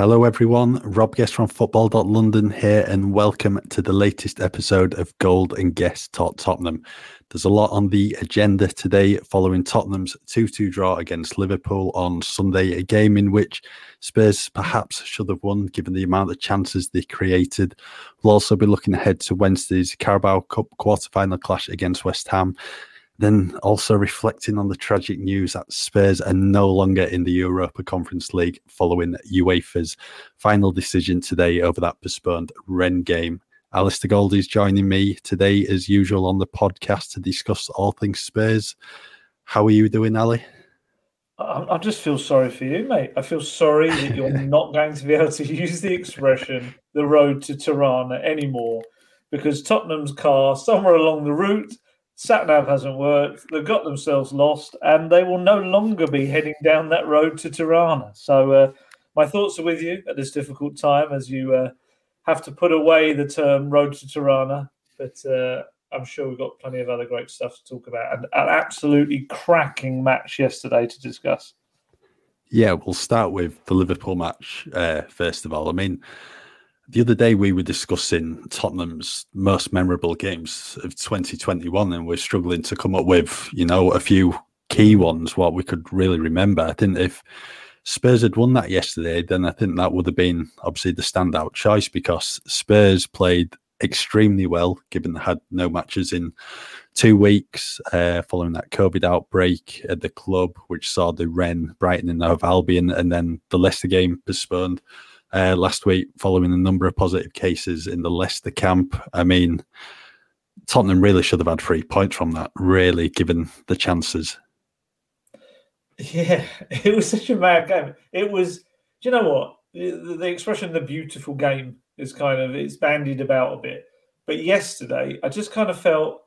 Hello, everyone. Rob Guest from Football.London here, and welcome to the latest episode of Gold and Guest Talk Tottenham. There's a lot on the agenda today following Tottenham's 2 2 draw against Liverpool on Sunday, a game in which Spurs perhaps should have won given the amount of chances they created. We'll also be looking ahead to Wednesday's Carabao Cup quarter final clash against West Ham then also reflecting on the tragic news that Spurs are no longer in the Europa Conference League following UEFA's final decision today over that postponed Rennes game. Alasdair Goldie is joining me today, as usual, on the podcast to discuss all things Spurs. How are you doing, Ali? I, just feel sorry for you, mate. I feel sorry that you're not going to be able to use the expression "the road to Tirana" anymore, because Tottenham's car somewhere along the route sat nav hasn't worked. They've got themselves lost, and they will no longer be heading down that road to Tirana. So, uh, my thoughts are with you at this difficult time as you uh, have to put away the term road to Tirana. But uh, I'm sure we've got plenty of other great stuff to talk about, and an absolutely cracking match yesterday to discuss. Yeah, we'll start with the Liverpool match uh, first of all. I mean, the other day we were discussing Tottenham's most memorable games of 2021, and we're struggling to come up with, you know, a few key ones what we could really remember. I think if Spurs had won that yesterday, then I think that would have been obviously the standout choice because Spurs played extremely well, given they had no matches in two weeks uh, following that COVID outbreak at the club, which saw the Rennes, Brighton, and Hove Albion, and then the Leicester game postponed uh, last week following a number of positive cases in the Leicester camp. I mean, Tottenham really should have had three points from that, really, given the chances. Yeah, it was such a mad game. It was, do you know what? The, the expression "the beautiful game" is kind of it's bandied about a bit. But yesterday, I just kind of felt,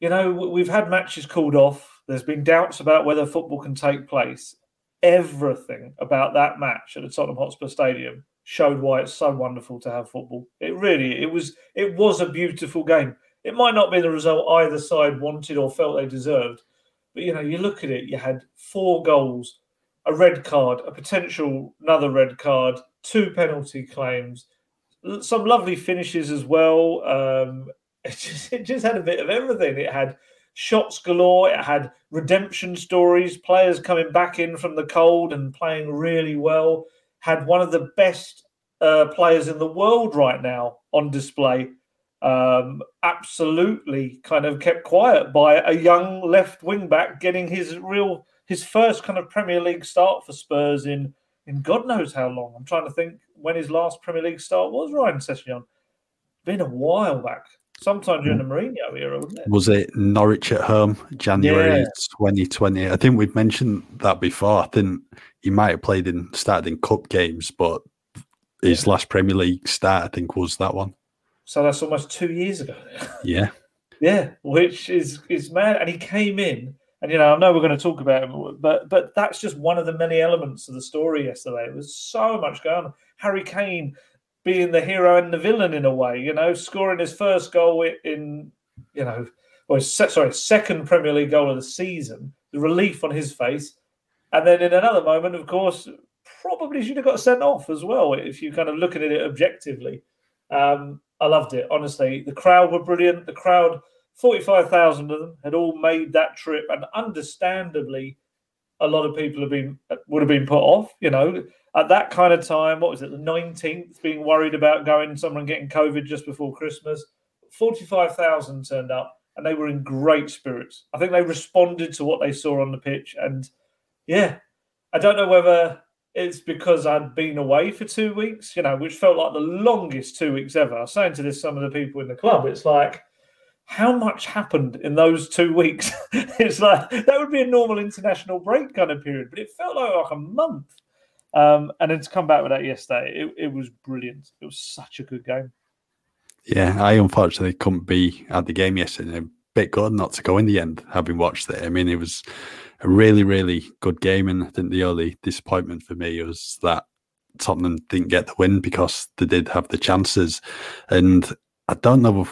you know, we've had matches called off. There's been doubts about whether football can take place, everything about that match at the Tottenham Hotspur Stadium showed why it's so wonderful to have football. It really it was it was a beautiful game. It might not be the result either side wanted or felt they deserved, but you know, you look at it, you had four goals, a red card, a potential another red card, two penalty claims, some lovely finishes as well. Um, it just it just had a bit of everything. It had shots galore. It had redemption stories, players coming back in from the cold and playing really well. Had one of the best uh, players in the world right now on display. Um, absolutely kind of kept quiet by a young left wing back getting his real his first kind of Premier League start for Spurs in in God knows how long. I'm trying to think when his last Premier League start was. Ryan Sessegnon. Been a while back sometime during mm. the Mourinho era, wasn't it? Was it Norwich at home, January yeah. 2020? I think we've mentioned that before. I think he might have played in started in cup games, but his yeah. last Premier League start, I think, was that one. So that's almost two years ago. yeah, yeah, which is is mad. And he came in, and you know, I know we're going to talk about him, but but that's just one of the many elements of the story yesterday. It was so much going on. Harry Kane being the hero and the villain in a way, you know, scoring his first goal in, you know, or sorry, second Premier League goal of the season, the relief on his face. And then in another moment, of course, probably should have got sent off as well if you kind of looking at it objectively. Um, I loved it, honestly. The crowd were brilliant. The crowd, 45,000 of them, had all made that trip. And understandably, a lot of people have been would have been put off. You know, at that kind of time, what was it, the 19th, being worried about going someone getting COVID just before Christmas. 45,000 turned up and they were in great spirits. I think they responded to what they saw on the pitch. And yeah, I don't know whether it's because I'd been away for two weeks, you know, which felt like the longest two weeks ever. I was saying to this some of the people in the club, it's like how much happened in those two weeks? it's like that would be a normal international break kind of period, but it felt like, like a month. Um, and then to come back with that yesterday, it, it was brilliant. It was such a good game. Yeah, I unfortunately couldn't be at the game yesterday. A bit good not to go in the end, having watched it. I mean, it was a really, really good game, and I think the only disappointment for me was that Tottenham didn't get the win because they did have the chances. And I don't know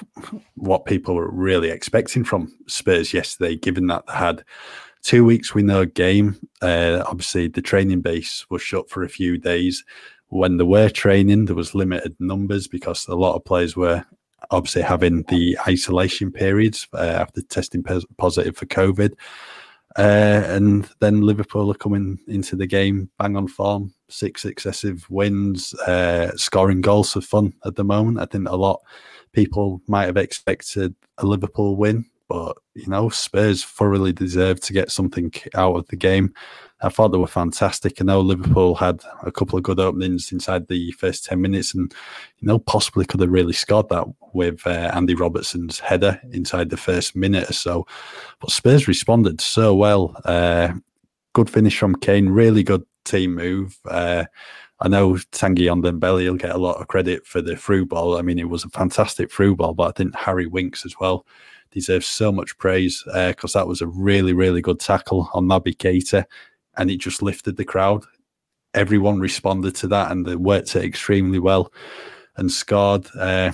what people were really expecting from Spurs yesterday, given that they had two weeks with no game. Uh, obviously, the training base was shut for a few days. When they were training, there was limited numbers because a lot of players were obviously having the isolation periods uh, after testing positive for COVID. Uh, and then Liverpool are coming into the game bang on form, six successive wins, uh, scoring goals for fun at the moment. I think a lot people might have expected a Liverpool win, but you know, Spurs thoroughly deserved to get something out of the game. I thought they were fantastic. I know Liverpool had a couple of good openings inside the first 10 minutes and, you know, possibly could have really scored that with uh, Andy Robertson's header inside the first minute or so. But Spurs responded so well. Uh, good finish from Kane, really good team move. Uh, I know Tanguy Ndombele will get a lot of credit for the through ball. I mean, it was a fantastic through ball, but I think Harry Winks as well deserves so much praise because uh, that was a really, really good tackle on Naby Keita and it just lifted the crowd. Everyone responded to that and they worked it extremely well and scored. Uh,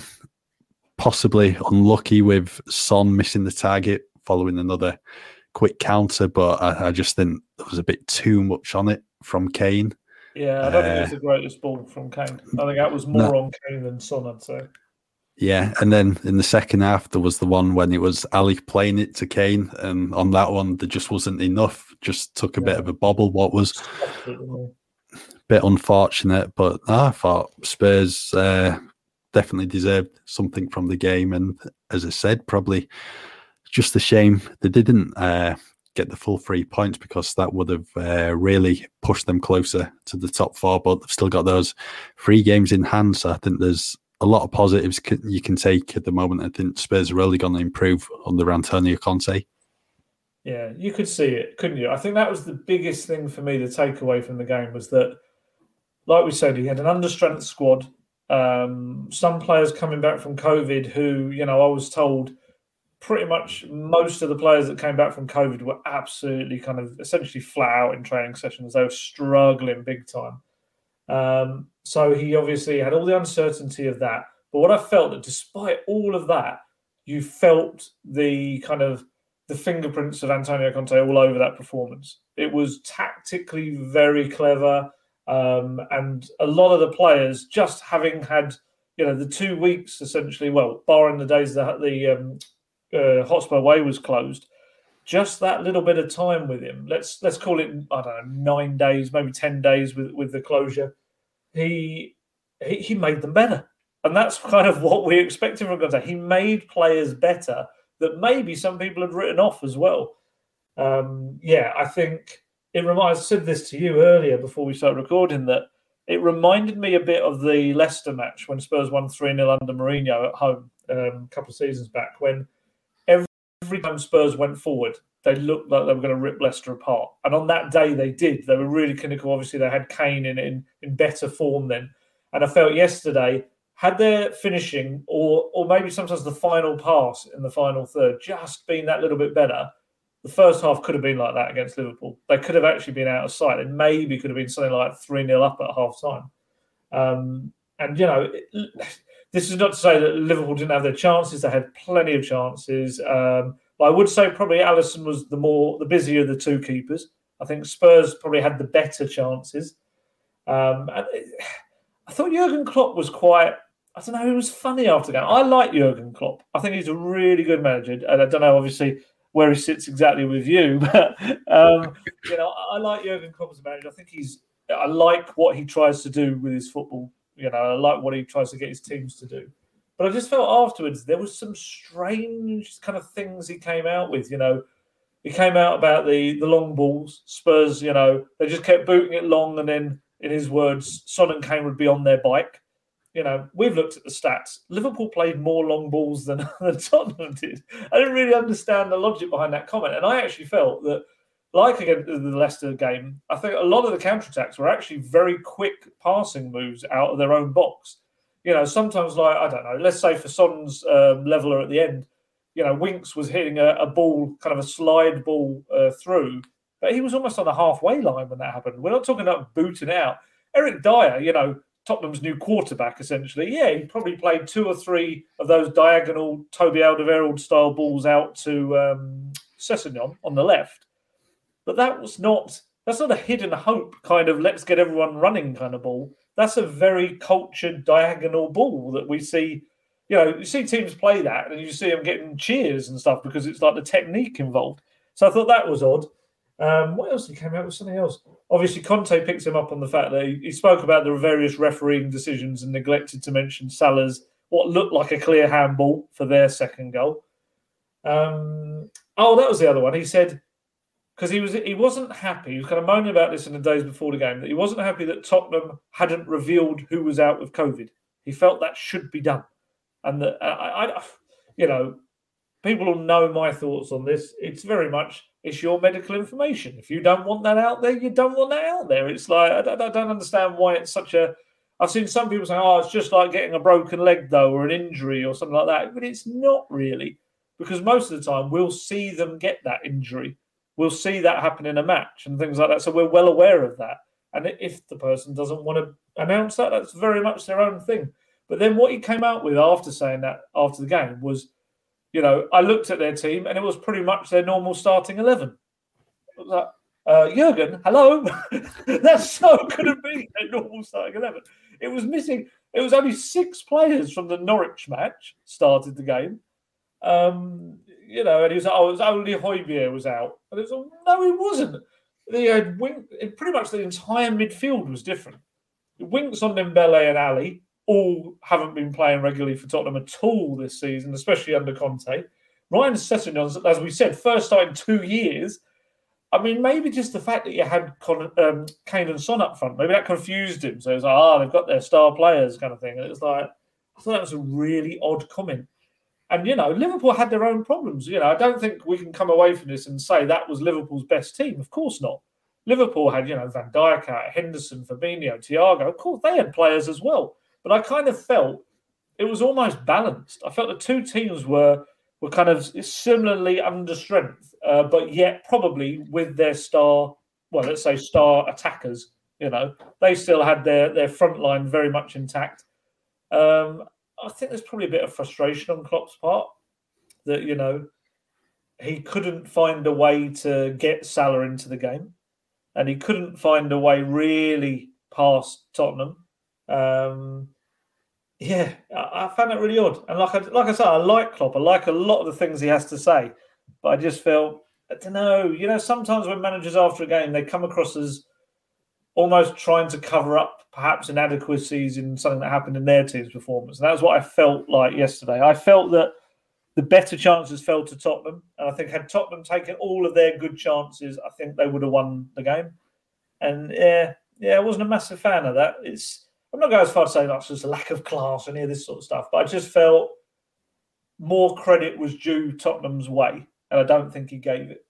possibly unlucky with Son missing the target following another quick counter, but I, I, just think there was a bit too much on it from Kane. Yeah, I don't uh, think it's the greatest ball from Kane. I think that was more no, on Kane than Son, I'd say. Yeah, and then in the second half, there was the one when it was Alli playing it to Kane, and on that one, there just wasn't enough. Just took a yeah. bit of a bobble. What was a bit unfortunate, but no, I thought Spurs uh, definitely deserved something from the game, and as I said, probably just a shame they didn't uh, get the full three points because that would have uh, really pushed them closer to the top four. But they've still got those three games in hand, so I think there's a lot of positives you can take at the moment. I think Spurs are really going to improve under Antonio Conte. Yeah, you could see it, couldn't you? I think that was the biggest thing for me. The takeaway from the game was that, like we said, he had an understrength squad. Um, some players coming back from COVID, who you know, I was told pretty much most of the players that came back from COVID were absolutely kind of essentially flat out in training sessions. They were struggling big time. Um, so he obviously had all the uncertainty of that. But what I felt that despite all of that, you felt the kind of the fingerprints of Antonio Conte all over that performance. It was tactically very clever, um, and a lot of the players just having had you know the two weeks essentially, well, barring the days that the um, uh, Hotspur Way was closed, just that little bit of time with him. Let's let's call it I don't know nine days, maybe ten days with with the closure he he, he made them better. And that's kind of what we expected from Gonzalez. He made players better that maybe some people had written off as well. Um, yeah, I think it reminds. I said this to you earlier before we started recording that it reminded me a bit of the Leicester match when Spurs won 3 0 under Mourinho at home um, a couple of seasons back when every, time Spurs went forward, they looked like they were going to rip Leicester apart. And on that day, they did. They were really clinical. Obviously, they had Kane in, in, in better form then. And I felt yesterday, had their finishing or or maybe sometimes the final pass in the final third just been that little bit better, the first half could have been like that against Liverpool. They could have actually been out of sight. It maybe could have been something like 3 0 up at half time. Um, and, you know, it, this is not to say that Liverpool didn't have their chances. They had plenty of chances. Um, but I would say probably Alisson was the more the busier of the two keepers. I think Spurs probably had the better chances. Um, and it, I thought Jurgen Klopp was quite. I don't know. He was funny after that. I like Jurgen Klopp. I think he's a really good manager. And I don't know, obviously, where he sits exactly with you, but um, you know, I like Jurgen Klopp as a manager. I think he's. I like what he tries to do with his football. You know, I like what he tries to get his teams to do. But I just felt afterwards there was some strange kind of things he came out with. You know, he came out about the the long balls. Spurs, you know, they just kept booting it long, and then, in his words, Son and Kane would be on their bike. you know, we've looked at the stats. Liverpool played more long balls than, than Tottenham did. I didn't really understand the logic behind that comment. And I actually felt that, like against the Leicester game, I think a lot of the counterattacks were actually very quick passing moves out of their own box. You know, sometimes, like, I don't know, let's say for Son's um, leveler at the end, you know, Winks was hitting a, a ball, kind of a slide ball uh, through, but he was almost on the halfway line when that happened. We're not talking about booting out. Eric Dier. you know, Tottenham's new quarterback, essentially. Yeah, he probably played two or three of those diagonal Toby Alderweireld style balls out to um, on the left. But that was not that's not a hidden hope kind of let's get everyone running kind of ball. That's a very cultured diagonal ball that we see. You know, you see teams play that and you see them getting cheers and stuff because it's like the technique involved. So I thought that was odd. Um, what else? He came out with something else. Obviously, Conte picks him up on the fact that he, he, spoke about the various refereeing decisions and neglected to mention Salah's what looked like a clear handball for their second goal. Um, oh, that was the other one. He said because he was he wasn't happy. He was kind of moaning about this in the days before the game that he wasn't happy that Tottenham hadn't revealed who was out with COVID. He felt that should be done, and that I, I you know, people will know my thoughts on this. It's very much it's your medical information. If you don't want that out there, you don't want that out there. It's like I I don't understand why it's such a. I've seen some people say, "Oh, it's just like getting a broken leg, though, or an injury, or something like that." But it's not really, because most of the time we'll see them get that injury. We'll see that happen in a match and things like that. So we're well aware of that. And if the person doesn't want to announce that, that's very much their own thing. But then what he came out with after saying that after the game was you know, I looked at their team and it was pretty much their normal starting 11. I was like, uh, Jurgen, hello. that so couldn't be their normal starting 11. It was missing, it was only six players from the Norwich match started the game. Um, you know, and he was like, oh, it was only Højbjerg was out. And it was like, no, he wasn't. They had wing, pretty much the entire midfield was different. Winks Ndombele and Alli, all haven't been playing regularly for Tottenham at all this season, especially under Conte. Ryan Sessegnon, as we said, first time in two years. I mean, maybe just the fact that you had Con- um, Kane and Son up front, maybe that confused him. So it's like, ah, oh, they've got their star players kind of thing. And it's like, I thought that was a really odd comment. And, you know, Liverpool had their own problems. You know, I don't think we can come away from this and say that was Liverpool's best team. Of course not. Liverpool had, you know, Van Dijk, Henderson, Fabinho, Thiago. Of course, they had players as well. But I kind of felt it was almost balanced. I felt the two teams were were kind of similarly under strength, uh, but yet probably with their star, well, let's say star attackers. You know, they still had their their front line very much intact. Um, I think there's probably a bit of frustration on Klopp's part that you know he couldn't find a way to get Salah into the game, and he couldn't find a way really past Tottenham. Um, yeah, I, I, found that really odd. And like I, like I said, I like Klopp. I like a lot of the things he has to say, but I just felt I don't know. You know, sometimes when managers after a game they come across as almost trying to cover up perhaps inadequacies in something that happened in their team's performance. And that was what I felt like yesterday. I felt that the better chances fell to Tottenham, and I think had Tottenham taken all of their good chances, I think they would have won the game. And yeah, yeah, I wasn't a massive fan of that. It's I'm not going as far as saying that's just a lack of class and any of this sort of stuff, but I just felt more credit was due Tottenham's way, and I don't think he gave it.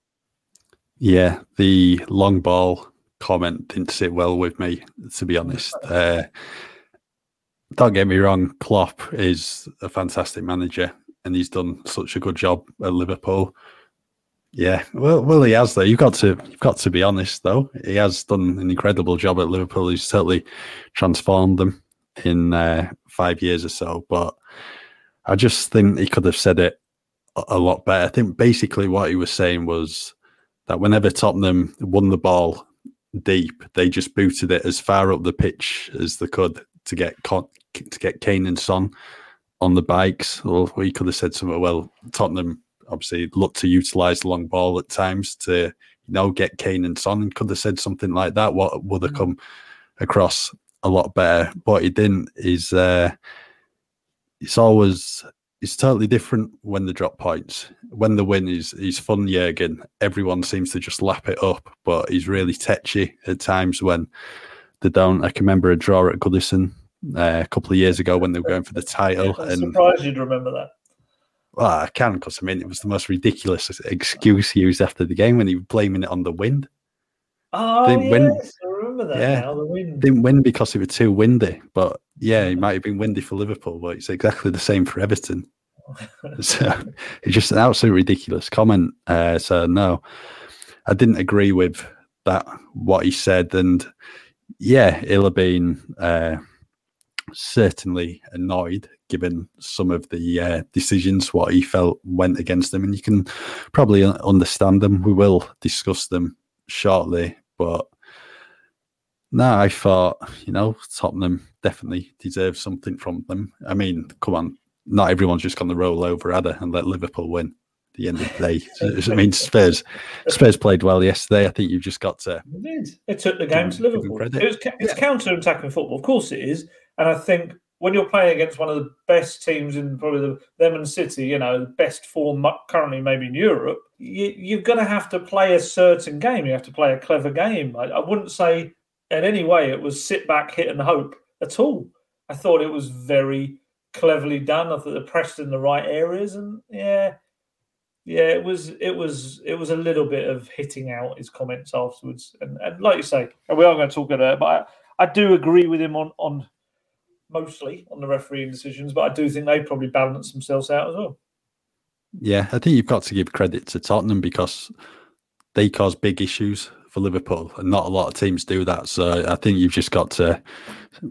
Yeah, the long ball comment didn't sit well with me, to be honest. Uh, don't get me wrong, Klopp is a fantastic manager, and he's done such a good job at Liverpool. Yeah, well, well, he has though. You've got to, you've got to be honest though. He has done an incredible job at Liverpool. He's certainly transformed them in uh, five years or so. But I just think he could have said it a, a lot better. I think basically what he was saying was that whenever Tottenham won the ball deep, they just booted it as far up the pitch as they could to get to get Kane and Son on the bikes. Or he could have said something. Well, Tottenham obviously looked to utilize the long ball at times to you know get Kane and Son. And could have said something like that. What would have mm. come across a lot better. But he didn't is uh, it's always it's totally different when the drop points. When the win is he's fun Jurgen. Everyone seems to just lap it up, but he's really tetchy at times when they don't. I can remember a draw at Goodison uh, a couple of years ago when they were going for the title. I'm and surprised you'd remember that. well, I can because I mean it was the most ridiculous excuse he used after the game when he was blaming it on the wind. Oh, yes, win. I remember that Yeah. now. The wind. Didn't win because it was too windy, but yeah, it might have been windy for Liverpool, but it's exactly the same for Everton. so it's just an absolute ridiculous comment. Uh, so no, I didn't agree with that what he said, and yeah, he'll have been uh, certainly annoyed given some of the uh, decisions what he felt went against him, and you can probably understand them. We will discuss them shortly, but. No, I thought, you know, Tottenham definitely deserve something from them. I mean, come on, not everyone's just going to roll over, either, and let Liverpool win. At the end of the day, I mean, Spurs, Spurs played well yesterday. I think you've just got to. It did. It took the game to them- give them Liverpool. It was, it's Yeah. counter-attacking football. Of course it is. And I think when you're playing against one of the best teams in probably the them and City, you know, the best form currently maybe in Europe, you, you're going to have to play a certain game. You have to play a clever game. I, I wouldn't say in any way it was sit back, hit and hope at all. I thought it was very cleverly done. I thought they pressed in the right areas, and yeah, yeah, it was it was it was a little bit of hitting out his comments afterwards, and, and like you say, and we are going to talk about it, but I, I do agree with him on on mostly on the refereeing decisions, but I do think they probably balance themselves out as well. Yeah, I think you've got to give credit to Tottenham because they cause big issues for Liverpool, and not a lot of teams do that. So I think you've just got to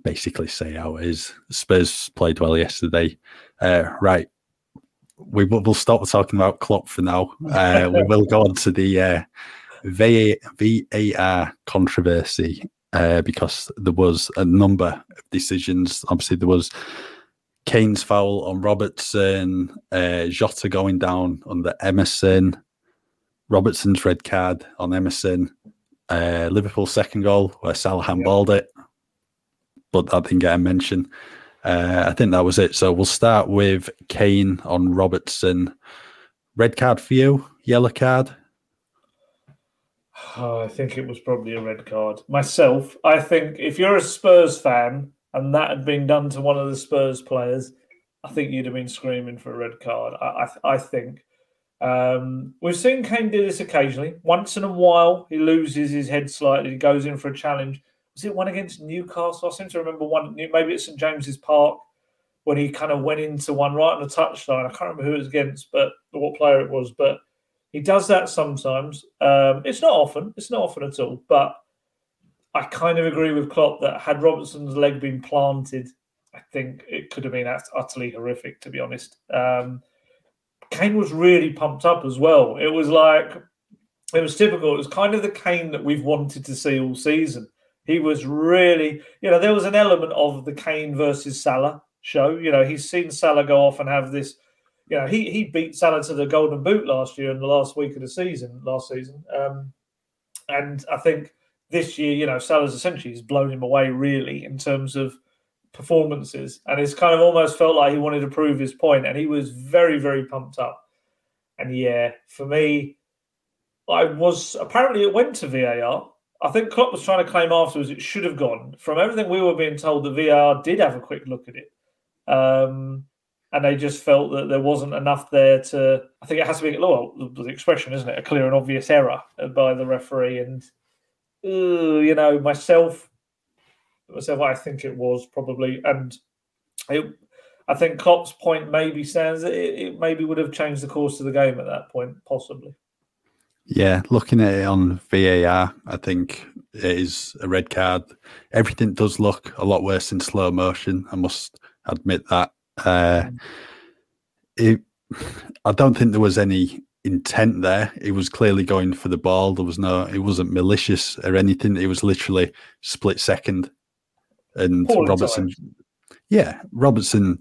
basically say how it is. Spurs played well yesterday. Uh, right, we will we'll stop talking about Klopp for now. Uh, we will go on to the uh, VA, VAR controversy uh, because there was a number of decisions. Obviously, there was Kane's foul on Robertson, uh, Jota going down under Emerson, Robertson's red card on Emerson, uh, Liverpool's second goal where Salah handballed it, but that didn't get a mention. Uh, I think that was it. So we'll start with Kane on Robertson. Red card for you, yellow card. Oh, I think it was probably a red card. Myself, I think if you're a Spurs fan and that had been done to one of the Spurs players, I think you'd have been screaming for a red card. I, I, I think. Um, we've seen Kane do this occasionally. Once in a while, he loses his head slightly. He goes in for a challenge. Was it one against Newcastle? I seem to remember one. Maybe it's St James's Park when he kind of went into one right on the touchline. I can't remember who it was against, but what player it was. But he does that sometimes. Um, it's not often. It's not often at all. But I kind of agree with Klopp that had Robertson's leg been planted, I think it could have been ut- utterly horrific. To be honest, um, Kane was really pumped up as well. It was like it was typical. It was kind of the Kane that we've wanted to see all season. He was really, you know, there was an element of the Kane versus Salah show. You know, he's seen Salah go off and have this you know, he he beat Salah to the Golden Boot last year in the last week of the season, last season. Um, and I think this year, you know, Salah's essentially has blown him away really in terms of performances, and it's kind of almost felt like he wanted to prove his point, and he was very very pumped up. And yeah, for me, I was apparently it went to VAR. I think Klopp was trying to claim afterwards it should have gone. From everything we were being told, the VAR did have a quick look at it. Um, and they just felt that there wasn't enough there to. I think it has to be well, the expression, isn't it? A clear and obvious error by the referee, and uh, you know myself, myself, I think it was probably, and it, I think Klopp's point maybe stands it, it maybe would have changed the course of the game at that point, possibly. Yeah, looking at it on VAR, I think it is a red card. Everything does look a lot worse in slow motion. I must admit that. Uh, it, I don't think there was any intent there. It was clearly going for the ball. There was no. It wasn't malicious or anything. It was literally split second, and Poorly Robertson. timed. Yeah, Robertson.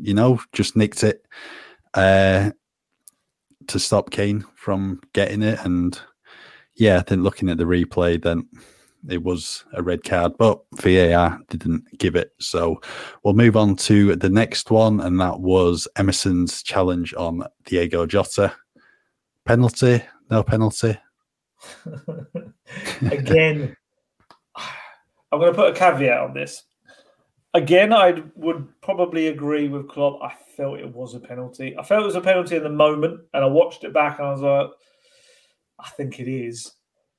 You know, just nicked it uh, to stop Kane from getting it, and yeah, I think looking at the replay, then it was a red card, but VAR didn't give it. So we'll move on to the next one, and that was Emerson's challenge on Diogo Jota. Penalty? No penalty? Again, I'm going to put a caveat on this. again, I would probably agree with Klopp. I felt it was a penalty. I felt it was a penalty in the moment, and I watched it back and I was like, I think it is.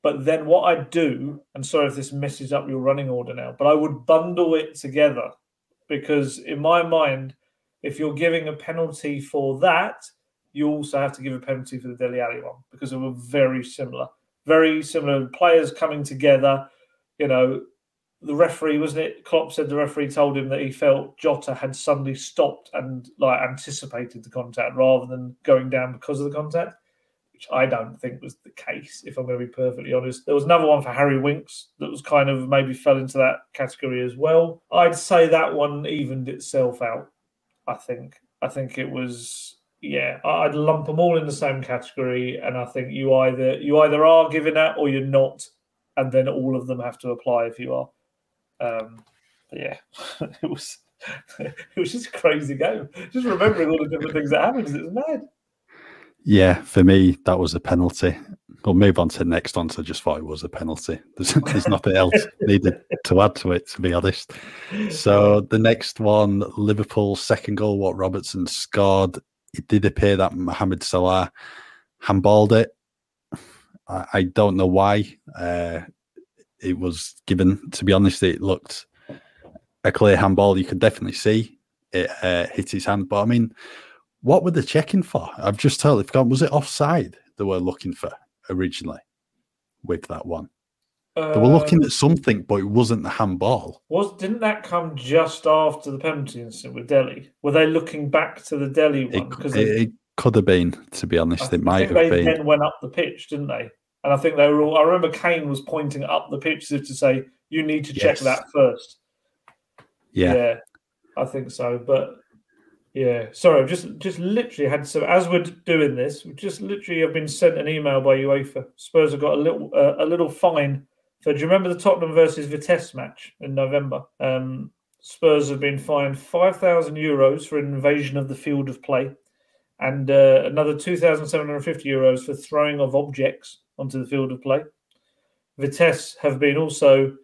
But then what I'd do, and sorry if this messes up your running order now, but I would bundle it together because in my mind, if you're giving a penalty for that, you also have to give a penalty for the Dele Alli one because they were very similar, very similar players coming together. You know, the referee wasn't it? Klopp said the referee told him that he felt Jota had suddenly stopped and like anticipated the contact rather than going down because of the contact, which I don't think was the case. If I'm going to be perfectly honest, there was another one for Harry Winks that was kind of maybe fell into that category as well. I'd say that one evened itself out. I think. I think it was yeah, I'd lump them all in the same category, and I think you either you either are giving that or you're not, and then all of them have to apply if you are. Um, yeah, it was it was just a crazy game. Just remembering all the different things that happened, it was mad. Yeah, for me that was a penalty. We'll move on to the next one. So I just thought it was a penalty. There's, there's nothing else needed to add to it, to be honest. So the next one, Liverpool's second goal, what Robertson scored. It did appear that Mohamed Salah handballed it. I, I don't know why. Uh, it was given. To be honest, it looked a clear handball. You could definitely see it uh, hit his hand. But I mean, what were they checking for? I've just totally forgotten. Was it offside they were looking for originally with that one? they were looking Um, at something, but it wasn't the handball. Was didn't that come just after the penalty incident with Dele? Were they looking back to the Dele one? Because it, it could have been, to be honest. It might have they been. then went up the pitch, didn't they? And I think they were all. I remember Kane was pointing up the pitch as if to say, "You need to check Yes. that first. Yeah. yeah, I think so. But yeah, sorry, I've just just literally had some. As we're doing this, we just literally have been sent an email by UEFA. Spurs have got a little uh, a little fine So Do you remember the Tottenham versus Vitesse match in November? Um, Spurs have been fined five thousand euros for an invasion of the field of play, and uh, another two thousand seven hundred fifty euros for throwing of objects onto the field of play. Vitesse have been also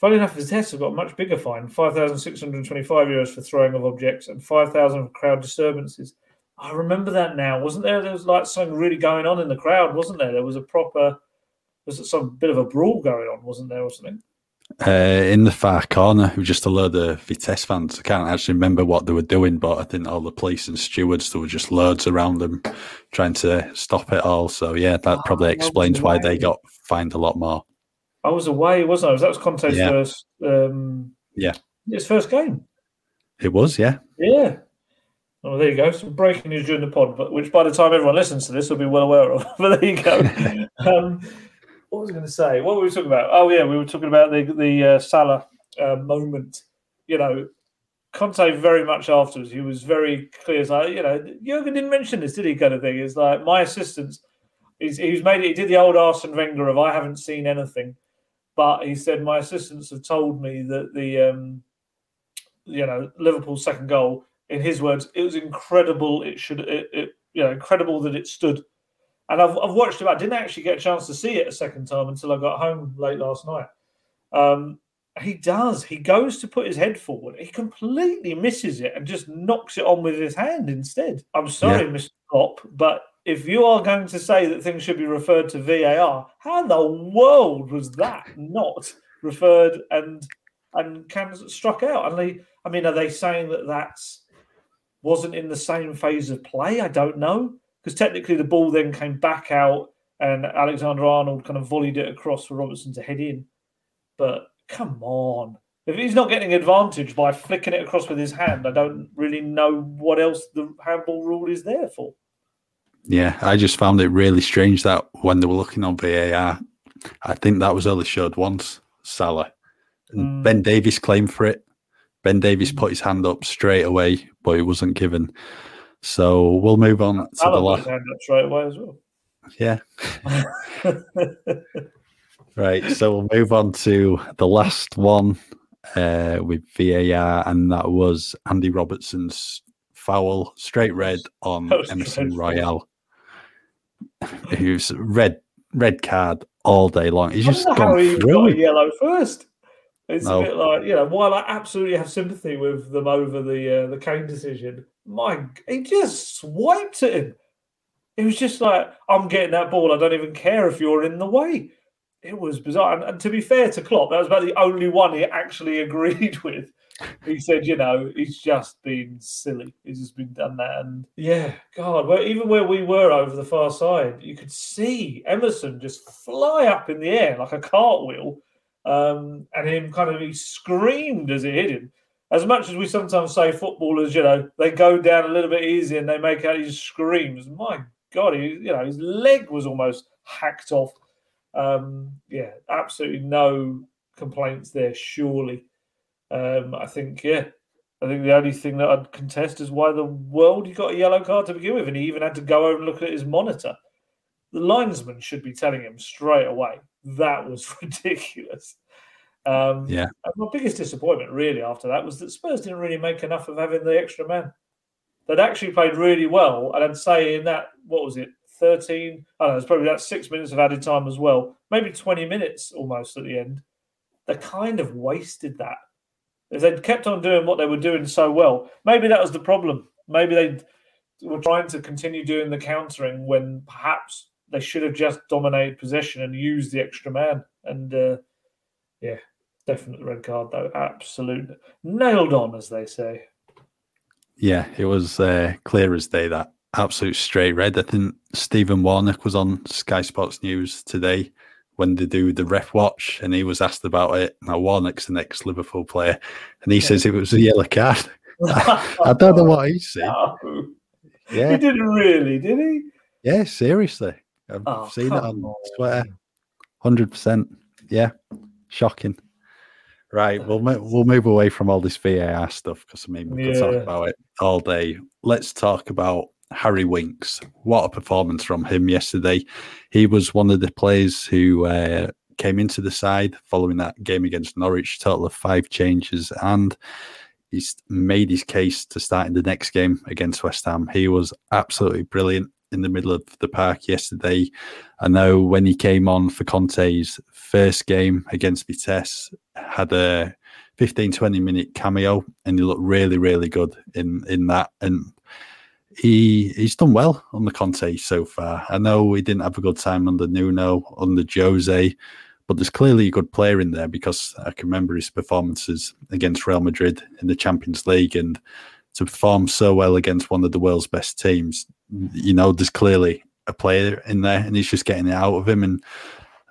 Funny enough, Vitesse have got a much bigger fine: five thousand six hundred twenty-five euros for throwing of objects and five thousand for crowd disturbances. I remember that now, wasn't there? There was like something really going on in the crowd, wasn't there? There was a proper, was it some bit of a brawl going on, wasn't there, or something? Uh, in the far corner, who just a load of Vitesse fans. I can't actually remember what they were doing, but I think all the police and stewards, there were just loads around them trying to stop it all. So, yeah, that Ah, probably explains why they got fined a lot more. I was away, wasn't I? That was Conte's Yeah. first. Um, Yeah. his first game. It was, yeah. Yeah. Oh, there you go. Some breaking news during the pod, but which by the time everyone listens to this will be well aware of. but there you go. um, what was I going to say? What were we talking about? Oh yeah, we were talking about the the uh, Salah uh, moment. You know, Conte very much afterwards. He was very clear. It's like you know, Jurgen didn't mention this, did he? Kind of thing. It's like my assistants. He's he's made it. He did the old Arsene Wenger of I haven't seen anything, but he said my assistants have told me that the um, you know Liverpool's second goal. In his words, it was incredible. It should, it, it you know, incredible that it stood. And I've, I've watched it. I didn't actually get a chance to see it a second time until I got home late last night. Um, he does. He goes to put his head forward. He completely misses it and just knocks it on with his hand instead. I'm sorry, Mr. Klopp, but if you are going to say that things should be referred to VAR, how in the world was that not referred and and can struck out? And they, I mean, are they saying that that's wasn't in the same phase of play? I don't know because technically the ball then came back out and Alexander Arnold kind of volleyed it across for Robertson to head in. But come on. If he's not getting advantage by flicking it across with his hand, I don't really know what else the handball rule is there for. Yeah, I just found it really strange that when they were looking on VAR, I think that was only showed once, Salah. And Mm. Ben Davies claimed for it. Ben Davies put his hand up straight away, but it wasn't given. So we'll move on to the last. his hand up straight away as well. Yeah. Right. So we'll move on to the last one uh, with VAR, and that was Andy Robertson's foul, straight red on Emerson. Royal. Who's red red card all day long. He's just don't know how gone he through got yellow first. It's no. a bit like you know, while I absolutely have sympathy with them over the uh, the Kane decision, my he just swiped at him. It was just like, I'm getting that ball. I don't even care if you're in the way. It was bizarre. And, and to be fair to Klopp, that was about the only one he actually agreed with. He said, you know, he's just been silly. He's just been done that. And yeah, God, well, even where we were over the far side, you could see Emerson just fly up in the air like a cartwheel. Um, and him kind of, he screamed as it hit him as much as we sometimes say footballers, you know, they go down a little bit easy and they make out these screams. My God, he, you know, his leg was almost hacked off. Um, yeah, absolutely no complaints there. Surely, um, I think, yeah, I think the only thing that I'd contest is why the world he got a yellow card to begin with, and he even had to go over and look at his monitor. The linesman should be telling him straight away that was ridiculous. Um, yeah. my biggest disappointment, really, after that was that Spurs didn't really make enough of having the extra man. They'd actually played really well, and I'd say in that what was it, thirteen? I don't know, it's probably that six minutes of added time as well, maybe twenty minutes almost at the end. They kind of wasted that. If they'd kept on doing what they were doing so well, maybe that was the problem. Maybe they were trying to continue doing the countering when perhaps they should have just dominated possession and used the extra man. And uh, yeah, definite red card though. Absolute nailed on, as they say. Yeah, it was uh, clear as day that absolute straight red. I think Stephen Warnock was on Sky Sports News today when they do the ref watch, and he was asked about it. Now Warnock's the next Liverpool player, and he yeah. says it was a yellow card. I don't know what he's saying. No. Yeah, he didn't really, did he? Yeah, seriously, I've oh, seen it on, on Twitter. Hundred percent. Yeah, shocking. Right, we'll we'll move away from all this VAR stuff because I mean we yeah. could talk about it all day. Let's talk about Harry Winks. What a performance from him yesterday! He was one of the players who uh, came into the side following that game against Norwich. Total of five changes, and he's made his case to start in the next game against West Ham. He was absolutely brilliant in the middle of the park yesterday. I know when he came on for Conte's first game against Vitesse, had a 15, 20 minute cameo and he looked really, really good in, in that. And he he's done well on the Conte so far. I know he didn't have a good time under Nuno, under Jose, but there's clearly a good player in there because I can remember his performances against Real Madrid in the Champions League and to perform so well against one of the world's best teams you know, there's clearly a player in there, and he's just getting it out of him and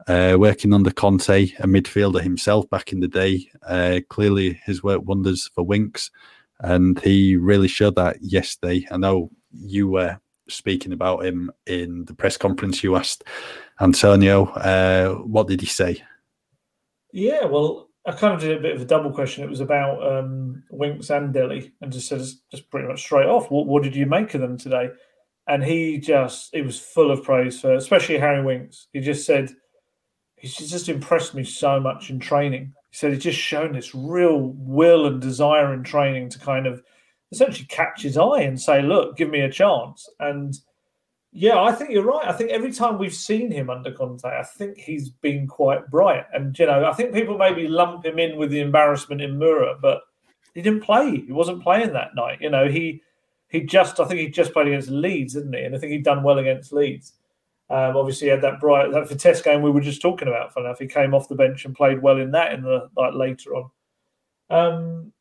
uh, working under Conte, a midfielder himself back in the day. Uh, clearly, his work wonders for Winks, and he really showed that yesterday. I know you were speaking about him in the press conference. You asked Antonio, uh, what did he say? Yeah, well, I kind of did a bit of a double question. It was about um, Winks and Dele, and just said just pretty much straight off, what, what did you make of them today? and he just he was full of praise for especially Harry Winks. He just said he's just impressed me so much in training. He said he's just shown this real will and desire in training to kind of essentially catch his eye and say, "Look, give me a chance." And yeah, I think you're right. I think every time we've seen him under Conte, I think he's been quite bright. And you know, I think people maybe lump him in with the embarrassment in Mura, but he didn't play. He wasn't playing that night. You know, he he just I think he just played against Leeds, didn't he? And I think he'd done well against Leeds. Um, obviously, he had that bright that Vitesse game we were just talking about. For enough, he came off the bench and played well in that in the like later on. Um,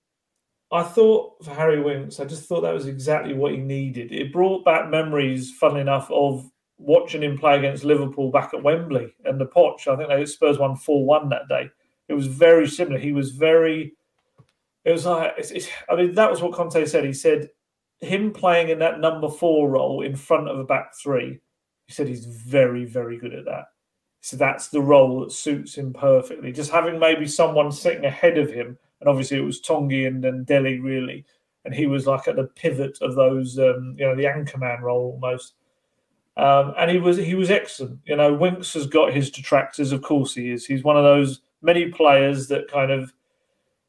I thought for Harry Winks, I just thought that was exactly what he needed. It brought back memories, funnily enough, of watching him play against Liverpool back at Wembley and the Poch. I think they Spurs won four one that day. It was very similar. He was very. It was like it's, it's, I mean that was what Conte said. He said him playing in that number four role in front of a back three, he said he's very, very good at that. So that's the role that suits him perfectly. Just having maybe someone sitting ahead of him, and obviously it was Tanguy and then Dele really, and he was like at the pivot of those, um, you know, the anchorman role almost. Um, and he was he was excellent. You know, Winks has got his detractors, of course he is. He's one of those many players that kind of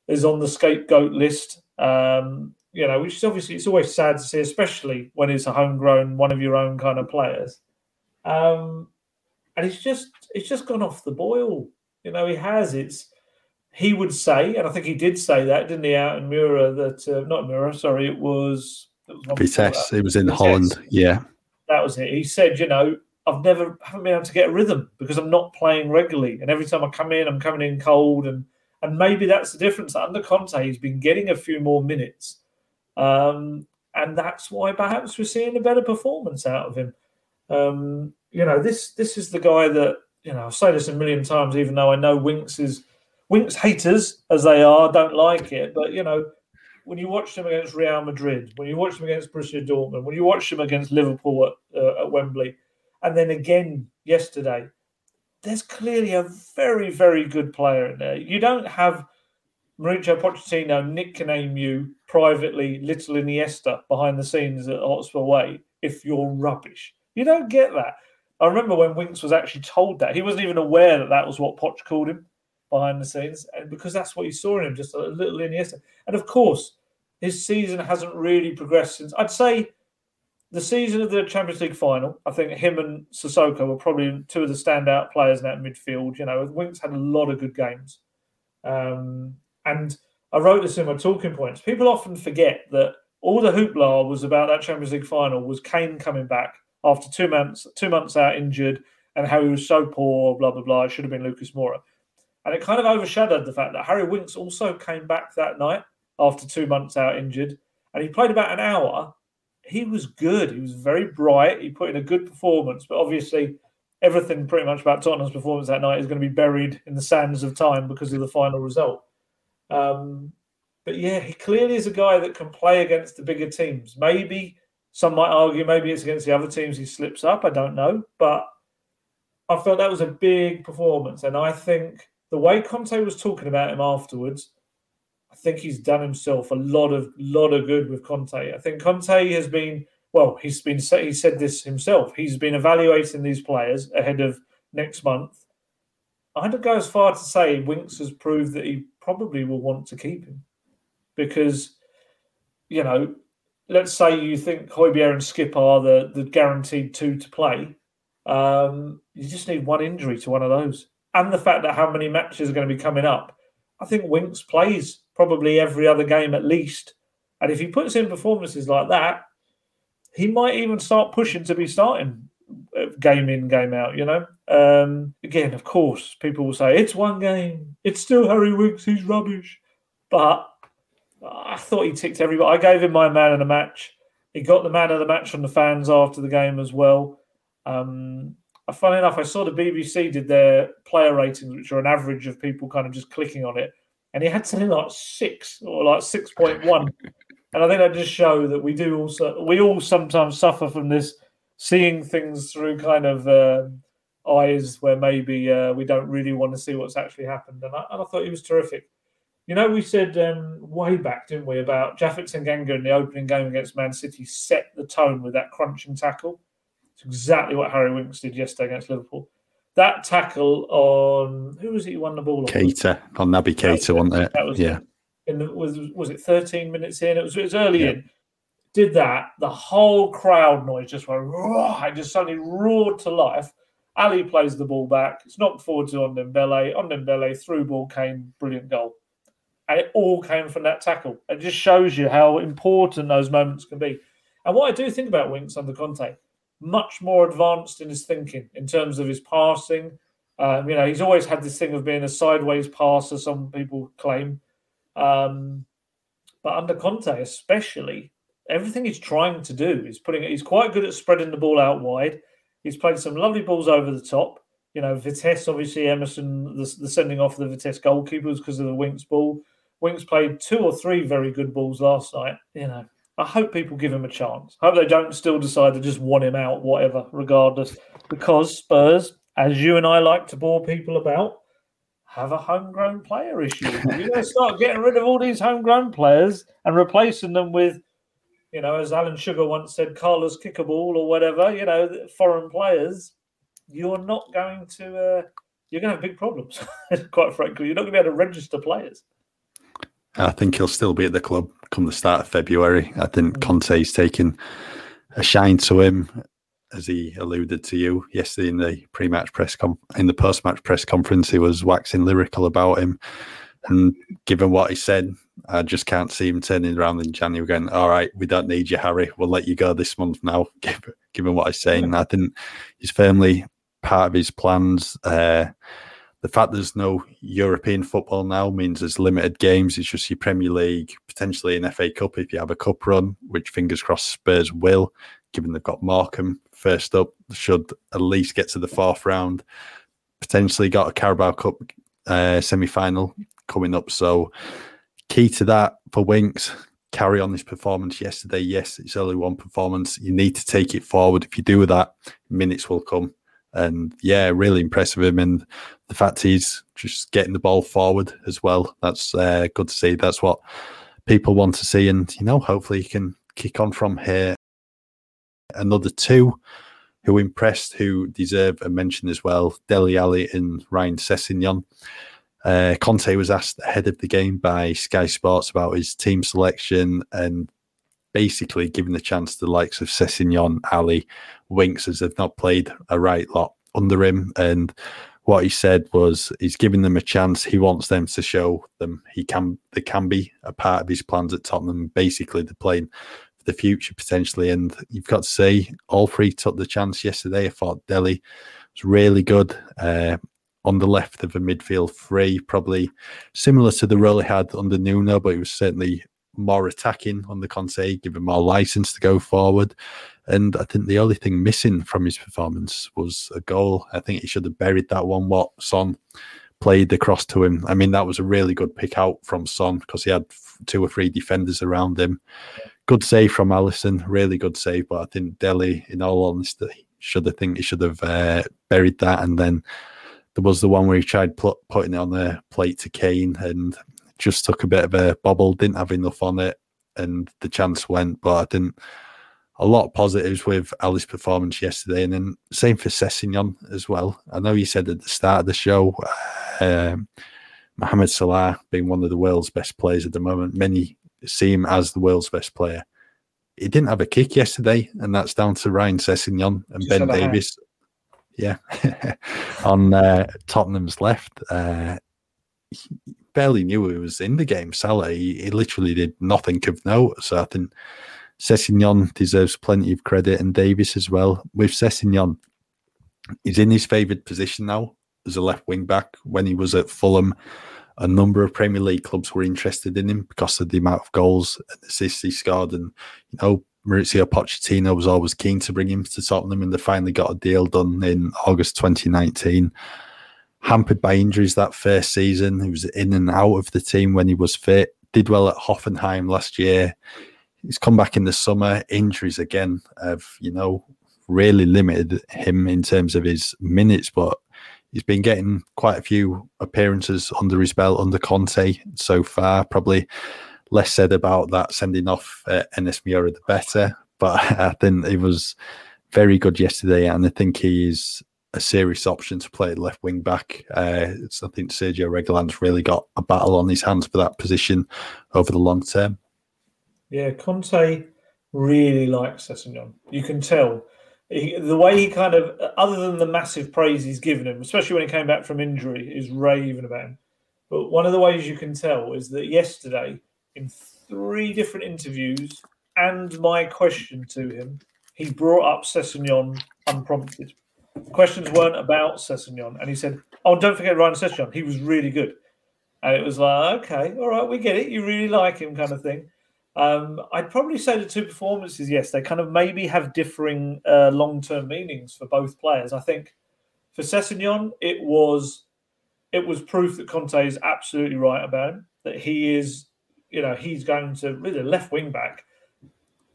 is on the scapegoat list. Um, you know, which is obviously it's always sad to see, especially when it's a homegrown one of your own kind of players. Um, and it's just it's just gone off the boil. You know, he has. It's he would say, and I think he did say that, didn't he, out in Mura? That uh, not Mura, sorry, it was. It Vitesse. It was in Vitesse. Holland. Yeah, that was it. He said, you know, I've never haven't been able to get a rhythm because I'm not playing regularly, and every time I come in, I'm coming in cold, and and maybe that's the difference. Under Conte, he's been getting a few more minutes, um, and that's why perhaps we're seeing a better performance out of him. Um, you know, this this is the guy that you know. I've said this a million times, even though I know Winks is Winks haters as they are don't like it, but you know. When you watch them against Real Madrid, when you watch them against Borussia Dortmund, when you watch them against Liverpool at, uh, at Wembley, and then again yesterday, there's clearly a very, very good player in there. You don't have Mauricio Pochettino nickname you privately Little Iniesta behind the scenes at Hotspur Way if you're rubbish. You don't get that. I remember when Winks was actually told that. He wasn't even aware that that was what Poch called him behind the scenes, and because that's what you saw in him, just a little Iniesta. And of course, his season hasn't really progressed since. I'd say the season of the Champions League final, I think him and Sissoko were probably two of the standout players in that midfield. You know, Winks had a lot of good games. Um, and I wrote this in my talking points. People often forget that all the hoopla was about that Champions League final was Kane coming back after two months, two months out injured, and how he was so poor, blah blah blah. It should have been Lucas Moura, and it kind of overshadowed the fact that Harry Winks also came back that night after two months out injured, and he played about an hour he was good. He was very bright. He put in a good performance, but obviously, everything pretty much about Tottenham's performance that night is going to be buried in the sands of time because of the final result. Um, but yeah, he clearly is a guy that can play against the bigger teams. Maybe some might argue maybe it's against the other teams he slips up. I don't know, but I felt that was a big performance, and I think the way Conte was talking about him afterwards I think he's done himself a lot of lot of good with Conte. I think Conte has been well. He's been he said this himself. He's been evaluating these players ahead of next month. I'd go as far to say Winks has proved that he probably will want to keep him because you know, let's say you think Højbjerg and Skipp are the the guaranteed two to play. Um, you just need one injury to one of those, and the fact that how many matches are going to be coming up. I think Winks plays probably every other game at least. And if he puts in performances like that, he might even start pushing to be starting uh, game in, game out, you know? Um, again, of course, people will say, it's one game. It's still Harry Winks. He's rubbish. But I thought he ticked everybody. I gave him my man of the match. He got the man of the match from the fans after the game as well. Um, funny enough, I saw the BBC did their player ratings, which are an average of people kind of just clicking on it and he had something like six or like six point one. and I think that just show that we do also we all sometimes suffer from this seeing things through kind of uh, eyes where maybe uh, we don't really want to see what's actually happened. And I, and I thought he was terrific. You know, we said um, way back, didn't we, about Japhet Tanganga in the opening game against Man City set the tone with that crunching tackle. It's exactly what Harry Winks did yesterday against Liverpool that tackle on who was it who won the ball on? Keita on Naby Keita, wasn't it? That was yeah. In the, was was it 13 minutes in? It was it was early yeah. in. Did that, the whole crowd noise just went raw. It just suddenly roared to life. Alli plays the ball back. It's knocked forward to Ndombele. On Ndombele, through ball came, brilliant goal. And it all came from that tackle. It just shows you how important those moments can be. And what I do think about Winks under Conte, much more advanced in his thinking in terms of his passing. Um, you know, he's always had this thing of being a sideways passer, some people claim. Um, but under Conte, especially, everything he's trying to do is putting he's quite good at spreading the ball out wide. He's played some lovely balls over the top. You know, Vitesse, obviously, Emerson, the, the sending off the Vitesse goalkeepers because of the Winks ball. Winks played two or three very good balls last night. You know, I hope people give him a chance. I hope they don't still decide to just want him out, whatever, regardless. Because Spurs, as you and I like to bore people about, have a homegrown player issue. You're going to start getting rid of all these homegrown players and replacing them with, you know, as Alan Sugar once said, Carlos Kickaball or whatever, you know, foreign players. You're not going to, uh, you're going to have big problems, quite frankly. You're not going to be able to register players. I think he'll still be at the club come the start of February. I think mm. Conte's taken a shine to him, as he alluded to you yesterday in the pre-match press com- in the post-match press conference. He was waxing lyrical about him. And given what he said, I just can't see him turning around in January going, all right, we don't need you, Harry. We'll let you go this month now, given what he's saying. I think he's firmly part of his plans. Uh, the fact there's no European football now means there's limited games. It's just your Premier League, potentially an FA Cup if you have a cup run, which fingers crossed Spurs will, given they've got Morecambe first up, should at least get to the fourth round. Potentially got a Carabao Cup uh, semi final coming up. So, key to that for Winks, carry on this performance yesterday. Yes, it's only one performance. You need to take it forward. If you do that, minutes will come. And yeah, really impressive him. And the fact he's just getting the ball forward as well. That's uh, good to see. That's what people want to see. And, you know, hopefully he can kick on from here. Another two who impressed, who deserve a mention as well Dele Alli and Ryan Sessegnon. Uh, Conte was asked ahead of the game by Sky Sports about his team selection and basically giving the chance to the likes of Sessegnon, Alli, Winks, as they've not played a right lot under him. And what he said was he's giving them a chance. He wants them to show them he can they can be a part of his plans at Tottenham. Basically, they're playing for the future potentially. And you've got to say all three took the chance yesterday. I thought Dele was really good. Uh, on the left of a midfield three, probably similar to the role he had under Nuno, but he was certainly more attacking on the Conte, give him more license to go forward. And I think the only thing missing from his performance was a goal. I think he should have buried that one. What Son played across to him. I mean, that was a really good pick out from Son because he had two or three defenders around him. Good save from Alisson, really good save. But I think Dele, in all honesty, should have think he should have uh, buried that. And then there was the one where he tried put, putting it on the plate to Kane and just took a bit of a bobble, didn't have enough on it, and the chance went. But I didn't a lot of positives with Alli's performance yesterday, and then same for Sessegnon as well. I know you said at the start of the show, um, Mohamed Salah being one of the world's best players at the moment. Many see him as the world's best player. He didn't have a kick yesterday, and that's down to Ryan Sessegnon and Just Ben Davies. Yeah, on uh, Tottenham's left. Uh, barely knew he was in the game. Salah, he, he literally did nothing of note. So I think Sessegnon deserves plenty of credit and Davies as well. With Sessegnon, he's in his favoured position now as a left wing back. When he was at Fulham, a number of Premier League clubs were interested in him because of the amount of goals and assists he scored. And, you know, Mauricio Pochettino was always keen to bring him to Tottenham, and they finally got a deal done in August 2019. Hampered by injuries that first season, he was in and out of the team when he was fit. Did well at Hoffenheim last year he's come back in the summer. Injuries again have, you know, really limited him in terms of his minutes, but he's been getting quite a few appearances under his belt under Conte so far. Probably less said about that sending off uh, NS Mura the better, but I think he was very good yesterday, and I think he's a serious option to play left wing back. Uh, I think Sergio Reguilon's really got a battle on his hands for that position over the long term. Yeah, Conte really likes Sessegnon. You can tell. He, the way he kind of, other than the massive praise he's given him, especially when he came back from injury, is raving about him. But one of the ways you can tell is that yesterday, in three different interviews and my question to him, he brought up Sessegnon unprompted. Questions weren't about Sessegnon. And he said, Oh, don't forget Ryan Sessegnon. He was really good. And it was like, okay, all right, we get it. You really like him, kind of thing. Um, I'd probably say the two performances, yes, they kind of maybe have differing uh, long term meanings for both players. I think for Sessegnon, it was it was proof that Conte is absolutely right about him, that he is, you know, he's going to really left wing back.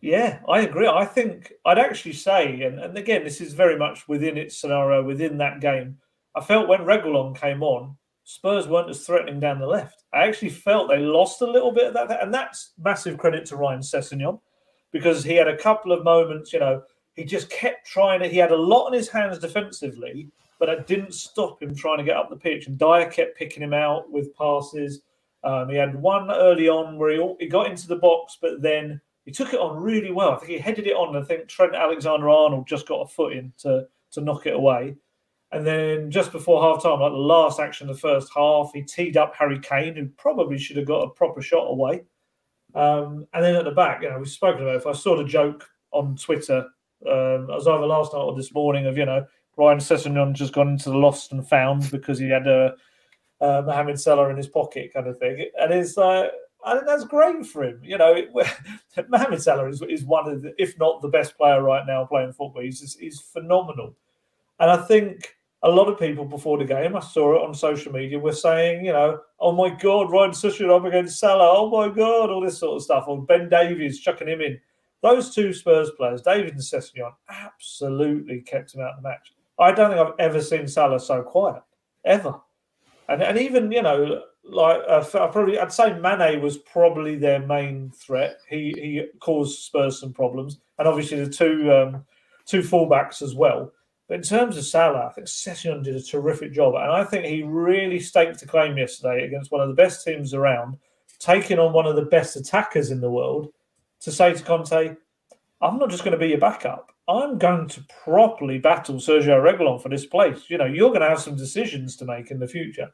Yeah, I agree. I think I'd actually say, and, and again, this is very much within its scenario, within that game. I felt when Reguilon came on, Spurs weren't as threatening down the left. I actually felt they lost a little bit of that, and that's massive credit to Ryan Sessegnon because he had a couple of moments. You know, he just kept trying to. He had a lot on his hands defensively, but it didn't stop him trying to get up the pitch. And Dier kept picking him out with passes. Um, he had one early on where he, he got into the box, but then he took it on really well. I think he headed it on. I think Trent Alexander Arnold just got a foot in to to knock it away. And then just before half time, like the last action of the first half, he teed up Harry Kane, who probably should have got a proper shot away. Um, and then at the back, you know, we've spoken about it. I saw the joke on Twitter, um, I was either last night or this morning of, you know, Ryan Sessegnon just gone into the lost and found because he had a, a Mohamed Salah in his pocket kind of thing. And it's like, I think that's great for him. You know, Mohamed Salah is, is one of the, if not the best player right now playing football. He's just, he's phenomenal. And I think a lot of people before the game, I saw it on social media, were saying, you know, oh my God, Ryan Sessegnon up against Salah. Oh my God, all this sort of stuff. Or Ben Davies chucking him in. Those two Spurs players, Davies and Sessegnon, absolutely kept him out of the match. I don't think I've ever seen Salah so quiet, ever. And, and even, you know, like uh, probably I'd say Mane was probably their main threat. He he caused Spurs some problems, and obviously the two um, two fullbacks as well. But in terms of Salah, I think Sessegnon did a terrific job, and I think he really staked a claim yesterday against one of the best teams around, taking on one of the best attackers in the world, to say to Conte, "I'm not just going to be your backup. I'm going to properly battle Sergio Reguilon for this place. You know, you're going to have some decisions to make in the future."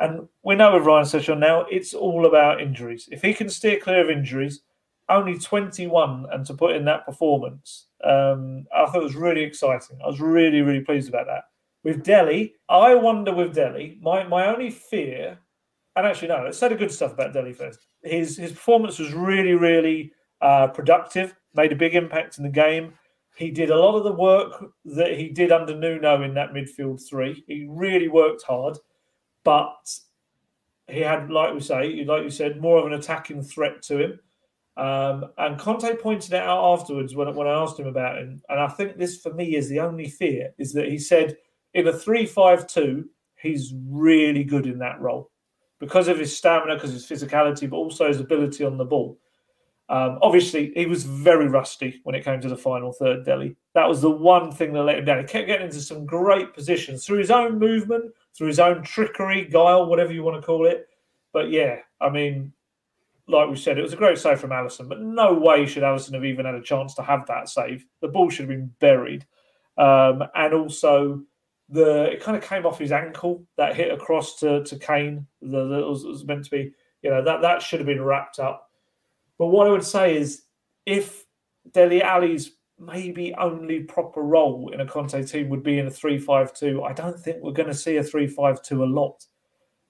And we know with Ryan Sessegnon now, it's all about injuries. If he can steer clear of injuries, only 21 and to put in that performance, um, I thought it was really exciting. I was really, really pleased about that. With Dele, I wonder with Dele, my, my only fear, and actually, no, let's say the good stuff about Dele first. His, his performance was really, really uh, productive, made a big impact in the game. He did a lot of the work that he did under Nuno in that midfield three. He really worked hard but he had, like we say, like you said, more of an attacking threat to him. Um, and Conte pointed it out afterwards when, when I asked him about him. And I think this, for me, is the only fear is that he said in a 3 5 2, he's really good in that role because of his stamina, because of his physicality, but also his ability on the ball. Um, obviously, he was very rusty when it came to the final third, Dele. That was the one thing that let him down. He kept getting into some great positions through his own movement, through his own trickery, guile, whatever you want to call it. But yeah, I mean, like we said, it was a great save from Alisson, but no way should Alisson have even had a chance to have that save. The ball should have been buried. Um, and also, the it kind of came off his ankle that hit across to, to Kane. That was, was meant to be, you know, that, that should have been wrapped up but what I would say is if Dele Alli's maybe only proper role in a Conte team would be in a 3-5-2, I don't think we're going to see a 3-5-2 a lot.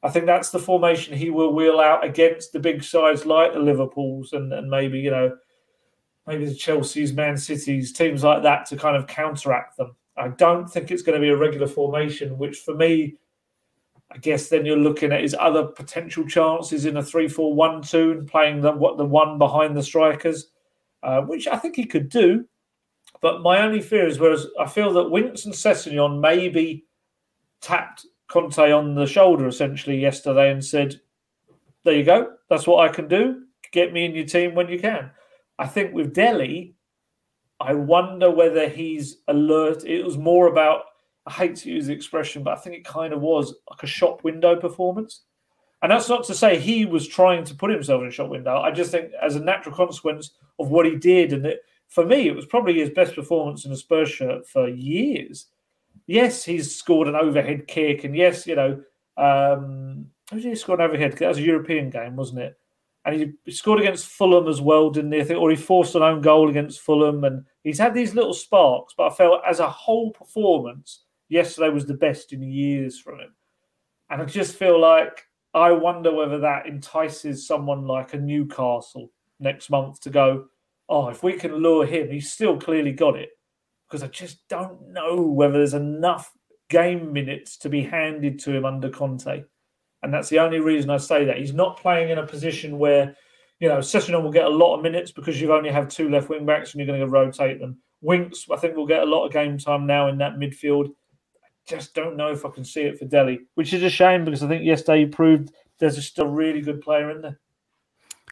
I think that's the formation he will wheel out against the big sides like the Liverpools and, and maybe, you know, maybe the Chelsea's, Man Cities, teams like that to kind of counteract them. I don't think it's going to be a regular formation, which for me I guess then you're looking at his other potential chances in a 3 4 1 2 and playing the, what, the one behind the strikers, uh, which I think he could do. But my only fear is, whereas I feel that Winston Sessegnon maybe tapped Conte on the shoulder essentially yesterday and said, There you go. That's what I can do. Get me in your team when you can. I think with Dele, I wonder whether he's alert. It was more about I hate to use the expression, but I think it kind of was like a shop window performance. And that's not to say he was trying to put himself in a shop window. I just think as a natural consequence of what he did, and it, for me, it was probably his best performance in a Spurs shirt for years. Yes, he's scored an overhead kick, and yes, you know, um, who did he score an overhead kick? That was a European game, wasn't it? And he scored against Fulham as well, didn't he? Or he forced an own goal against Fulham, and he's had these little sparks. But I felt as a whole performance, yesterday was the best in years from him. And I just feel like I wonder whether that entices someone like a Newcastle next month to go, oh, if we can lure him, he's still clearly got it. Because I just don't know whether there's enough game minutes to be handed to him under Conte. And that's the only reason I say that. He's not playing in a position where, you know, Sessegnon will get a lot of minutes because you only have two left wing backs and you're going to rotate them. Winks, I think, will get a lot of game time now in that midfield I just don't know if I can see it for Dele, which is a shame because I think yesterday he proved there's just a really good player in there.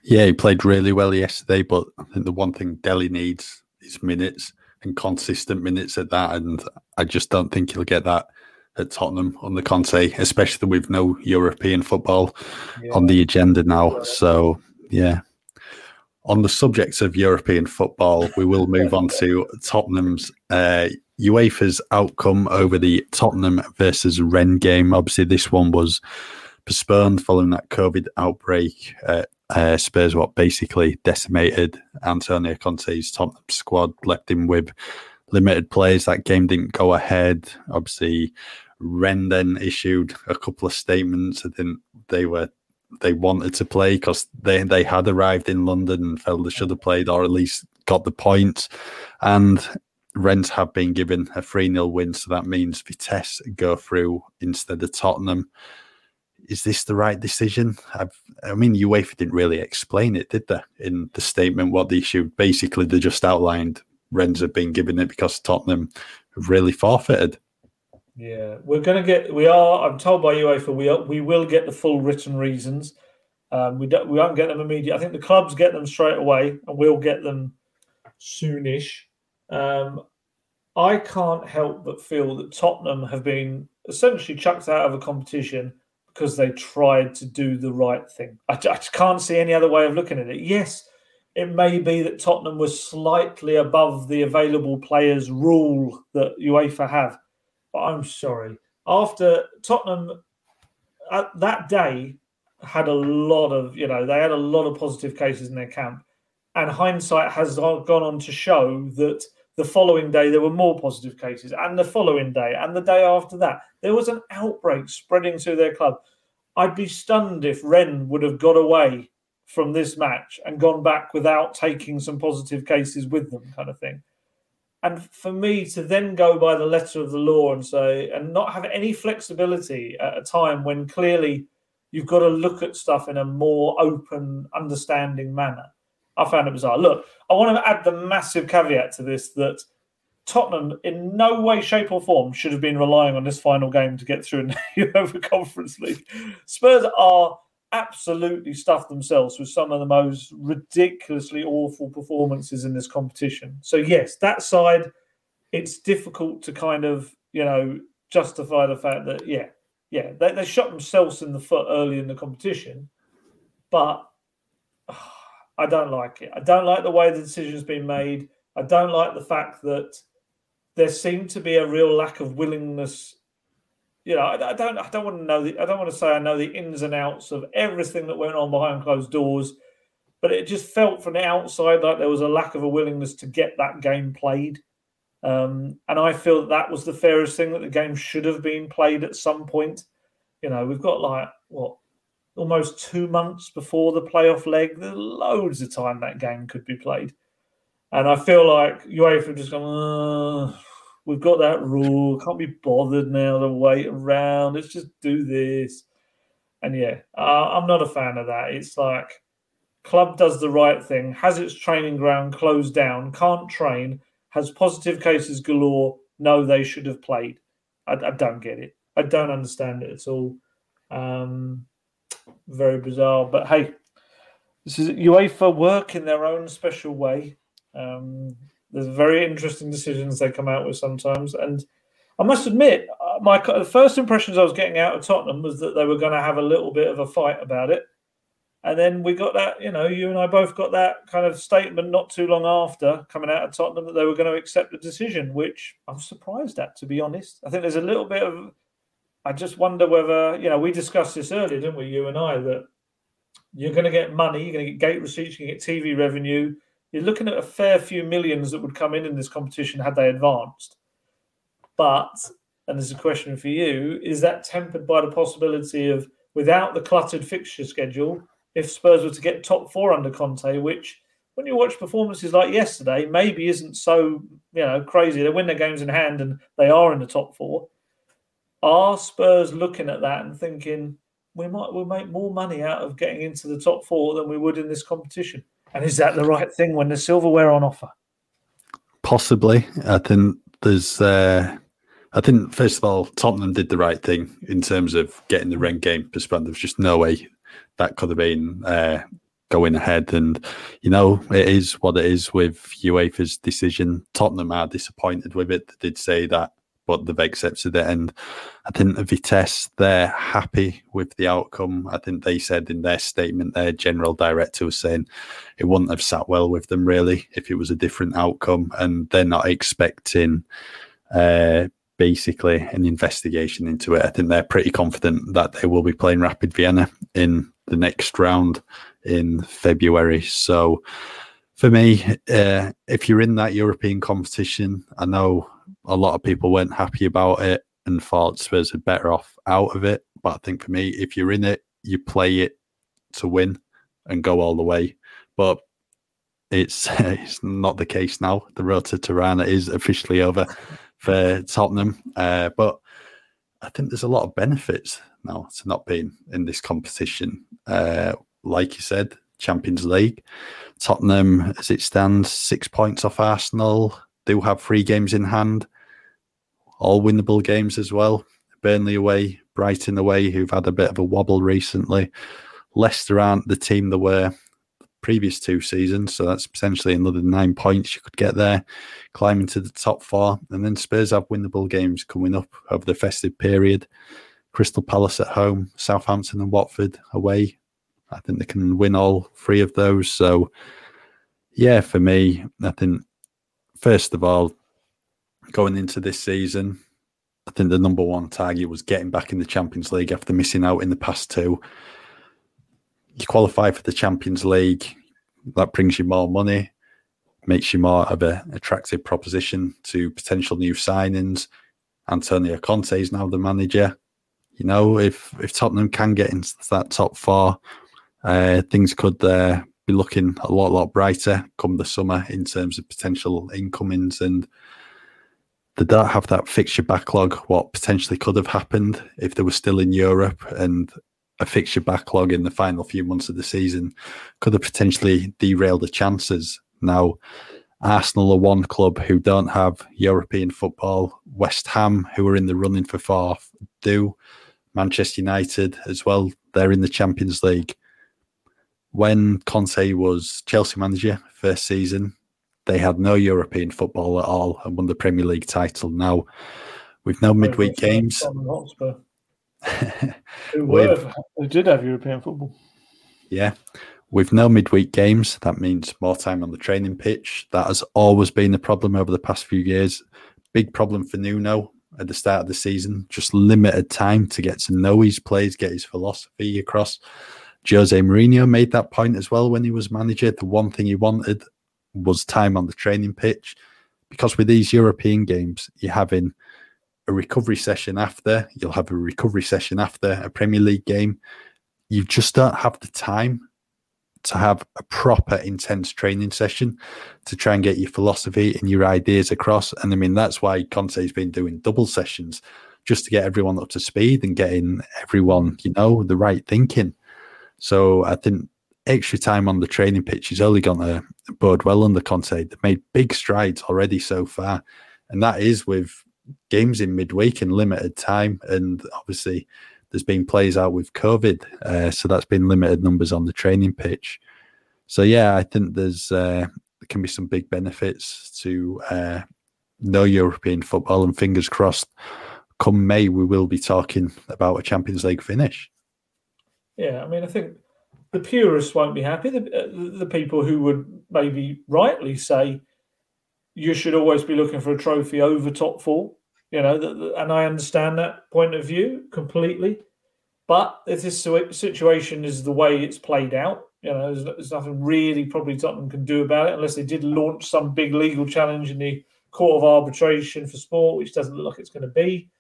Yeah, he played really well yesterday, but I think the one thing Dele needs is minutes and consistent minutes at that. And I just don't think he'll get that at Tottenham on the Conte, especially with no European football yeah. on the agenda now. So, yeah. On the subject of European football, we will move on to Tottenham's uh, UEFA's outcome over the Tottenham versus Rennes game. Obviously, this one was postponed following that COVID outbreak. Uh, uh, Spurs, what basically decimated Antonio Conte's Tottenham squad, left him with limited players. That game didn't go ahead. Obviously, Rennes then issued a couple of statements. I think they were they wanted to play because they they had arrived in London and felt they should have played or at least got the point. And Rennes have been given a 3 0 win, so that means Vitesse go through instead of Tottenham. Is this the right decision? I've, i mean, UEFA didn't really explain it, did they, in the statement what they issued? Basically, they just outlined Rennes have been given it because Tottenham have really forfeited. Yeah, we're going to get. We are. I'm told by UEFA we are, we will get the full written reasons. Um, we don't. We won't get them immediately. I think the clubs get them straight away, and we'll get them soonish. Um, I can't help but feel that Tottenham have been essentially chucked out of a competition because they tried to do the right thing. I, I can't see any other way of looking at it. Yes, it may be that Tottenham was slightly above the available players rule that UEFA have, but I'm sorry. After Tottenham, at that day, had a lot of, you know, they had a lot of positive cases in their camp. And hindsight has gone on to show that the following day, there were more positive cases, and the following day, and the day after that, there was an outbreak spreading through their club. I'd be stunned if Rennes would have got away from this match and gone back without taking some positive cases with them, kind of thing. And for me to then go by the letter of the law and say, and not have any flexibility at a time when clearly you've got to look at stuff in a more open, understanding manner I found it bizarre. Look, I want to add the massive caveat to this that Tottenham, in no way, shape, or form, should have been relying on this final game to get through in the Conference League. Spurs are absolutely stuffed themselves with some of the most ridiculously awful performances in this competition. So, yes, that side, it's difficult to kind of, you know, justify the fact that, yeah, yeah, they, they shot themselves in the foot early in the competition. But. I don't like it. I don't like the way the decision's been made. I don't like the fact that there seemed to be a real lack of willingness. You know, I, I don't. I don't want to know. The, I don't want to say I know the ins and outs of everything that went on behind closed doors, but it just felt from the outside like there was a lack of a willingness to get that game played. Um, and I feel that, that was the fairest thing that the game should have been played at some point. You know, we've got like what almost two months before the playoff leg. There's loads of time that game could be played. And I feel like UEFA just gone, we've got that rule. Can't be bothered now to wait around. Let's just do this. And yeah, uh, I'm not a fan of that. It's like club does the right thing, has its training ground closed down, can't train, has positive cases galore. No, they should have played. I, I don't get it. I don't understand it at all. Um, very bizarre. But hey, this is UEFA work in their own special way. Um, there's very interesting decisions they come out with sometimes, and I must admit, uh, my the first impressions I was getting out of Tottenham was that they were going to have a little bit of a fight about it, and then we got that. You know, you and I both got that kind of statement not too long after coming out of Tottenham that they were going to accept the decision, which I'm surprised at, to be honest. I think there's a little bit of I just wonder whether, you know, we discussed this earlier, didn't we, you and I, that you're going to get money, you're going to get gate receipts, going to get TV revenue. You're looking at a fair few millions that would come in in this competition had they advanced. But, and there's a question for you, is that tempered by the possibility of, without the cluttered fixture schedule, if Spurs were to get top four under Conte, which when you watch performances like yesterday, maybe isn't so you know crazy. They win their games in hand and they are in the top four. Are Spurs looking at that and thinking we might we'll make more money out of getting into the top four than we would in this competition? And is that the right thing when there's silverware on offer? Possibly. I think there's uh I think first of all, Tottenham did the right thing in terms of getting the Rennes game postponed. There's just no way that could have been uh, going ahead. And you know, it is what it is with UEFA's decision. Tottenham are disappointed with it. They did say that but they've accepted it. And I think the Vitesse, they're happy with the outcome. I think they said in their statement, their general director was saying it wouldn't have sat well with them really if it was a different outcome. And they're not expecting uh, basically an investigation into it. I think they're pretty confident that they will be playing Rapid Vienna in the next round in February. So for me, uh, if you're in that European competition, I know a lot of people weren't happy about it and thought Spurs are better off out of it. But I think for me, if you're in it, you play it to win and go all the way. But it's it's not the case now. The road to Tirana is officially over for Tottenham. Uh, but I think there's a lot of benefits now to not being in this competition. Uh, like you said, Champions League. Tottenham, as it stands, six points off Arsenal. Do have three games in hand, all winnable games as well. Burnley away, Brighton away, who've had a bit of a wobble recently. Leicester aren't the team they were previous two seasons, so that's potentially another nine points you could get there, climbing to the top four. And then Spurs have winnable games coming up over the festive period. Crystal Palace at home, Southampton and Watford away. I think they can win all three of those. So, yeah, for me, I think first of all, going into this season, I think the number one target was getting back in the Champions League after missing out in the past two. You qualify for the Champions League, that brings you more money, makes you more of an attractive proposition to potential new signings. Antonio Conte is now the manager. You know, if if Tottenham can get into that top four, uh, things could uh, be looking a lot, lot brighter come the summer in terms of potential incomings and they don't have that fixture backlog, what potentially could have happened if they were still in Europe and a fixture backlog in the final few months of the season could have potentially derailed the chances. Now, Arsenal are one club who don't have European football. West Ham, who are in the running for fourth, do. Manchester United as well, they're in the Champions League. When Conte was Chelsea manager first season, they had no European football at all and won the Premier League title. Now, with no midweek games. with, they did have European football. Yeah. With no midweek games, that means more time on the training pitch. That has always been a problem over the past few years. Big problem for Nuno at the start of the season. Just limited time to get to know his players, get his philosophy across. Jose Mourinho made that point as well when he was manager. The one thing he wanted was time on the training pitch. Because with these European games, you're having a recovery session after, you'll have a recovery session after a Premier League game. You just don't have the time to have a proper intense training session to try and get your philosophy and your ideas across. And I mean, that's why Conte's been doing double sessions just to get everyone up to speed and getting everyone, you know, the right thinking. So I think extra time on the training pitch is only going to bode well under Conte. They've made big strides already so far, and that is with games in midweek and limited time. And obviously, there's been plays out with COVID, uh, so that's been limited numbers on the training pitch. So yeah, I think there's uh, there can be some big benefits to uh, no European football, and fingers crossed, come May we will be talking about a Champions League finish. Yeah, I mean, I think the purists won't be happy. The, uh, the people who would maybe rightly say you should always be looking for a trophy over top four, you know, the, the, and I understand that point of view completely. But if this situation is the way it's played out, you know, there's, there's nothing really probably Tottenham can do about it unless they did launch some big legal challenge in the Court of Arbitration for Sport, which doesn't look like it's going to be.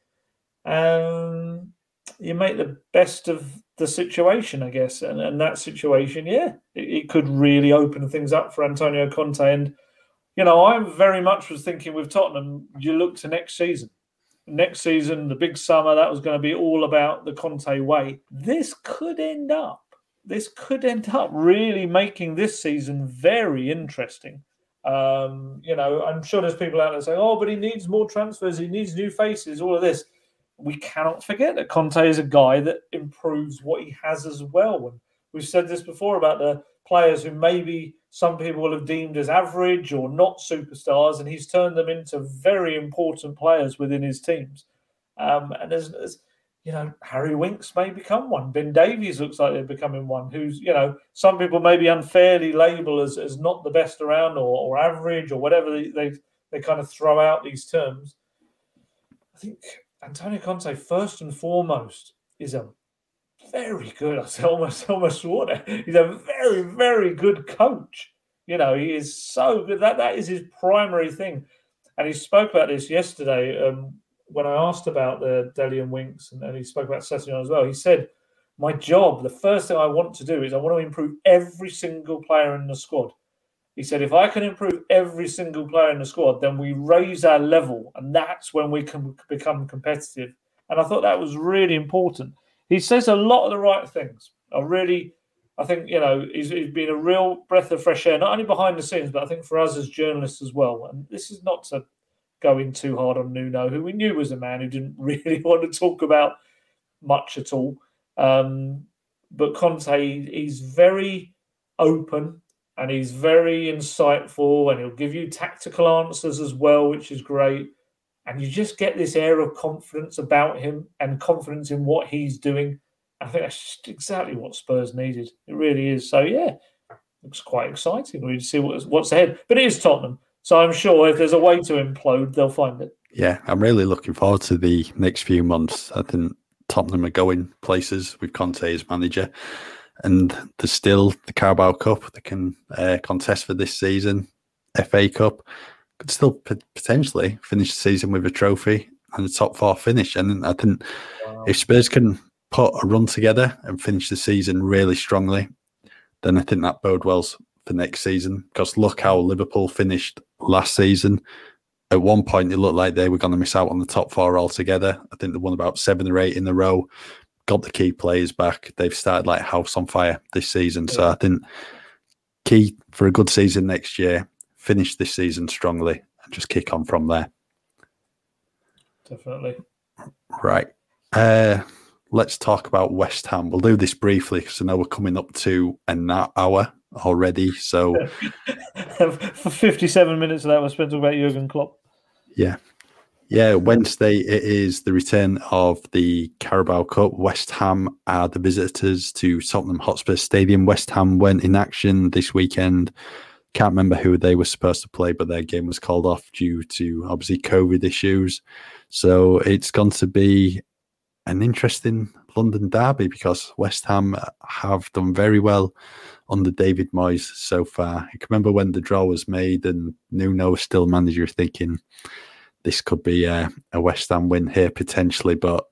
Um, you make the best of the situation, I guess. And, and that situation, yeah, it, it, could really open things up for Antonio Conte. And, you know, I very much was thinking with Tottenham, you look to next season. Next season, the big summer, that was going to be all about the Conte way. This could end up, this could end up really making this season very interesting. Um, you know, I'm sure there's people out there saying, oh, but he needs more transfers, he needs new faces, all of this we cannot forget that Conte is a guy that improves what he has as well. And we've said this before about the players who maybe some people will have deemed as average or not superstars, and he's turned them into very important players within his teams. Um, and as, as you know, Harry Winks may become one. Ben Davies looks like they're becoming one. Who's you know, some people maybe unfairly label as, as not the best around or, or average or whatever they, they they kind of throw out these terms I think Antonio Conte, first and foremost, is a very good. I almost almost water. He's a very very good coach. You know, he is so good. That that is his primary thing. And he spoke about this yesterday um, when I asked about the Dele and Winks, and, and he spoke about Sessegnon as well. He said, "My job, the first thing I want to do is I want to improve every single player in the squad." He said, "If I can improve every single player in the squad, then we raise our level, and that's when we can become competitive." And I thought that was really important he says a lot of the right things. I really, I think you know he's, he's been a real breath of fresh air, not only behind the scenes, but I think for us as journalists as well. And this is not to go in too hard on Nuno, who we knew was a man who didn't really want to talk about much at all. Um, but Conte, he's very open and he's very insightful, and he'll give you tactical answers as well, which is great and you just get this air of confidence about him and confidence in what he's doing. I think that's just exactly what Spurs needed. It really is. So yeah, looks quite exciting. We see what's ahead. But it is Tottenham, so I'm sure if there's a way to implode, they'll find it. Yeah, I'm really looking forward to the next few months. I think Tottenham are going places with Conte as manager, and there's still the Carabao Cup they can uh, contest for this season, FA Cup could still potentially finish the season with a trophy and a top four finish. And I think wow. if Spurs can put a run together and finish the season really strongly, then I think that bode well for next season. Because look how Liverpool finished last season. At one point, it looked like they were going to miss out on the top four altogether. I think they won about seven or eight in a row. Got the key players back. They've started like house on fire this season. So I think key for a good season next year finish this season strongly and just kick on from there. Definitely. Right. Uh, let's talk about West Ham. We'll do this briefly because I know we're coming up to an hour already. So, for 57 minutes of that, we're spent talking about Jurgen Klopp. Yeah. Yeah, Wednesday it is the return of the Carabao Cup. West Ham are the visitors to Tottenham Hotspur Stadium. West Ham went in action this weekend can't remember who they were supposed to play, but their game was called off due to obviously COVID issues. So it's going to be an interesting London derby because West Ham have done very well under David Moyes so far. I can remember when the draw was made and Nuno was still manager, thinking this could be a, a West Ham win here potentially, but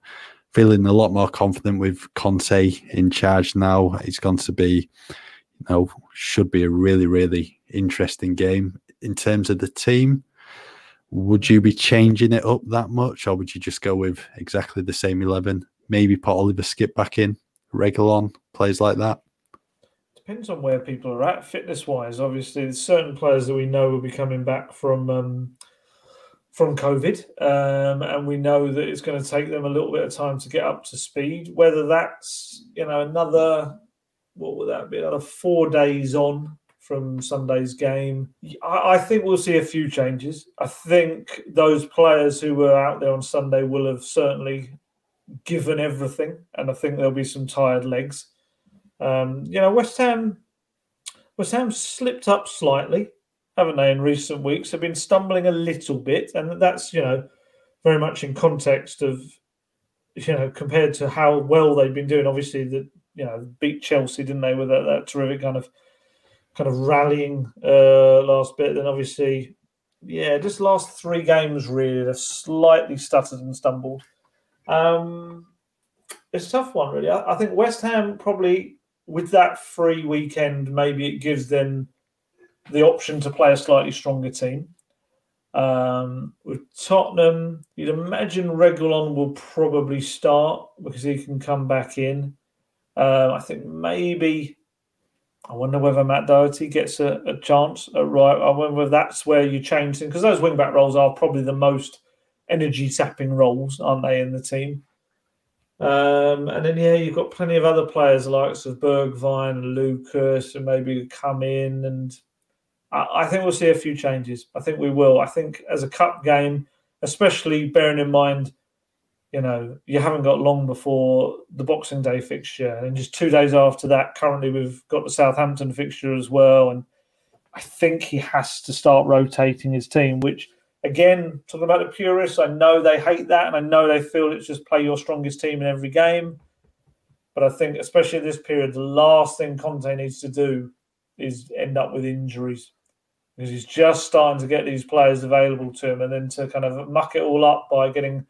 feeling a lot more confident with Conte in charge now. It's going to be, you know, should be a really, really interesting game. In terms of the team, would you be changing it up that much, or would you just go with exactly the same eleven? Maybe put Oliver Skipp back in, Reguilon, plays like that. Depends on where people are at fitness wise. Obviously, there's certain players that we know will be coming back from um, from COVID, um, and we know that it's going to take them a little bit of time to get up to speed. Whether that's you know another what would that be another four days on from Sunday's game. I, I, think we'll see a few changes. I think those players who were out there on Sunday will have certainly given everything, and I think there'll be some tired legs. Um, you know, West Ham, West Ham slipped up slightly, haven't they, in recent weeks? Have been stumbling a little bit, and that's you know very much in context of you know compared to how well they've been doing. Obviously, that you know beat Chelsea, didn't they, with that, that terrific kind of kind of rallying uh, last bit. Then obviously, yeah, just last three games really, they've slightly stuttered and stumbled. Um, it's a tough one, really. I, I, think West Ham probably with that free weekend, maybe it gives them the option to play a slightly stronger team. Um, with Tottenham, you'd imagine Reguilón will probably start because he can come back in. Uh, I think maybe I wonder whether Matt Doherty gets a, a chance at right. I wonder that's where you change things because those wingback roles are probably the most energy sapping roles, aren't they, in the team? Um, and then yeah, you've got plenty of other players likes of Bergwijn, Lucas, and maybe come in. And I, think we'll see a few changes. I think we will. I think as a cup game, especially bearing in mind you know, you haven't got long before the Boxing Day fixture, and just two days after that, currently we've got the Southampton fixture as well. And I think he has to start rotating his team, which Again, talking about the purists, I know they hate that, and I know they feel it's just play your strongest team in every game. But I think, especially at this period, the last thing Conte needs to do is end up with injuries because he's just starting to get these players available to him, and then to kind of muck it all up by getting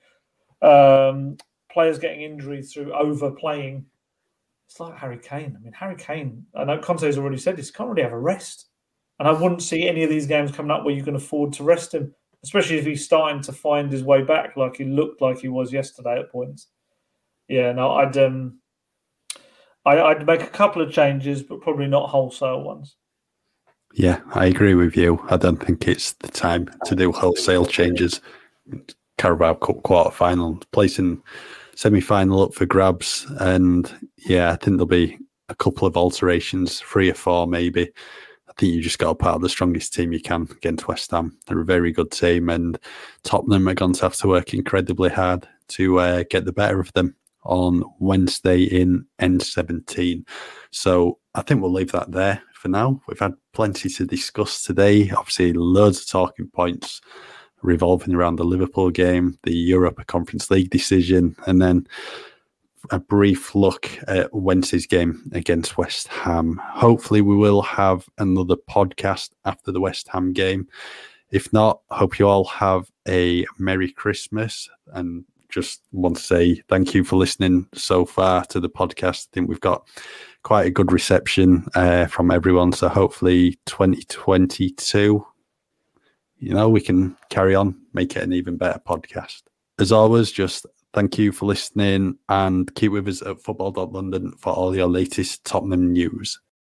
um, players getting injuries through overplaying. It's like Harry Kane. I mean, Harry Kane. I know Conte's already said this. Can't really have a rest, and I wouldn't see any of these games coming up where you can afford to rest him, especially if he's starting to find his way back, like he looked like he was yesterday at points. Yeah, no, I'd um, I, I'd make a couple of changes, but probably not wholesale ones. Yeah, I agree with you. I don't think it's the time to do wholesale changes. Carabao Cup quarter final, placing semi final up for grabs. And yeah, I think there'll be a couple of alterations, three or four maybe. I think you just got a part of the strongest team you can against West Ham. They're a very good team, and Tottenham are going to have to work incredibly hard to uh, get the better of them on Wednesday in N17. So I think we'll leave that there for now. We've had plenty to discuss today. Obviously, loads of talking points revolving around the Liverpool game, the Europa Conference League decision, and then a brief look at Wednesday's game against West Ham. Hopefully, we will have another podcast after the West Ham game. If not, hope you all have a Merry Christmas and just want to say thank you for listening so far to the podcast. I think we've got quite a good reception uh, from everyone. So hopefully 2022, you know, we can carry on, make it an even better podcast. As always, just thank you for listening and keep with us at football.london for all your latest Tottenham news.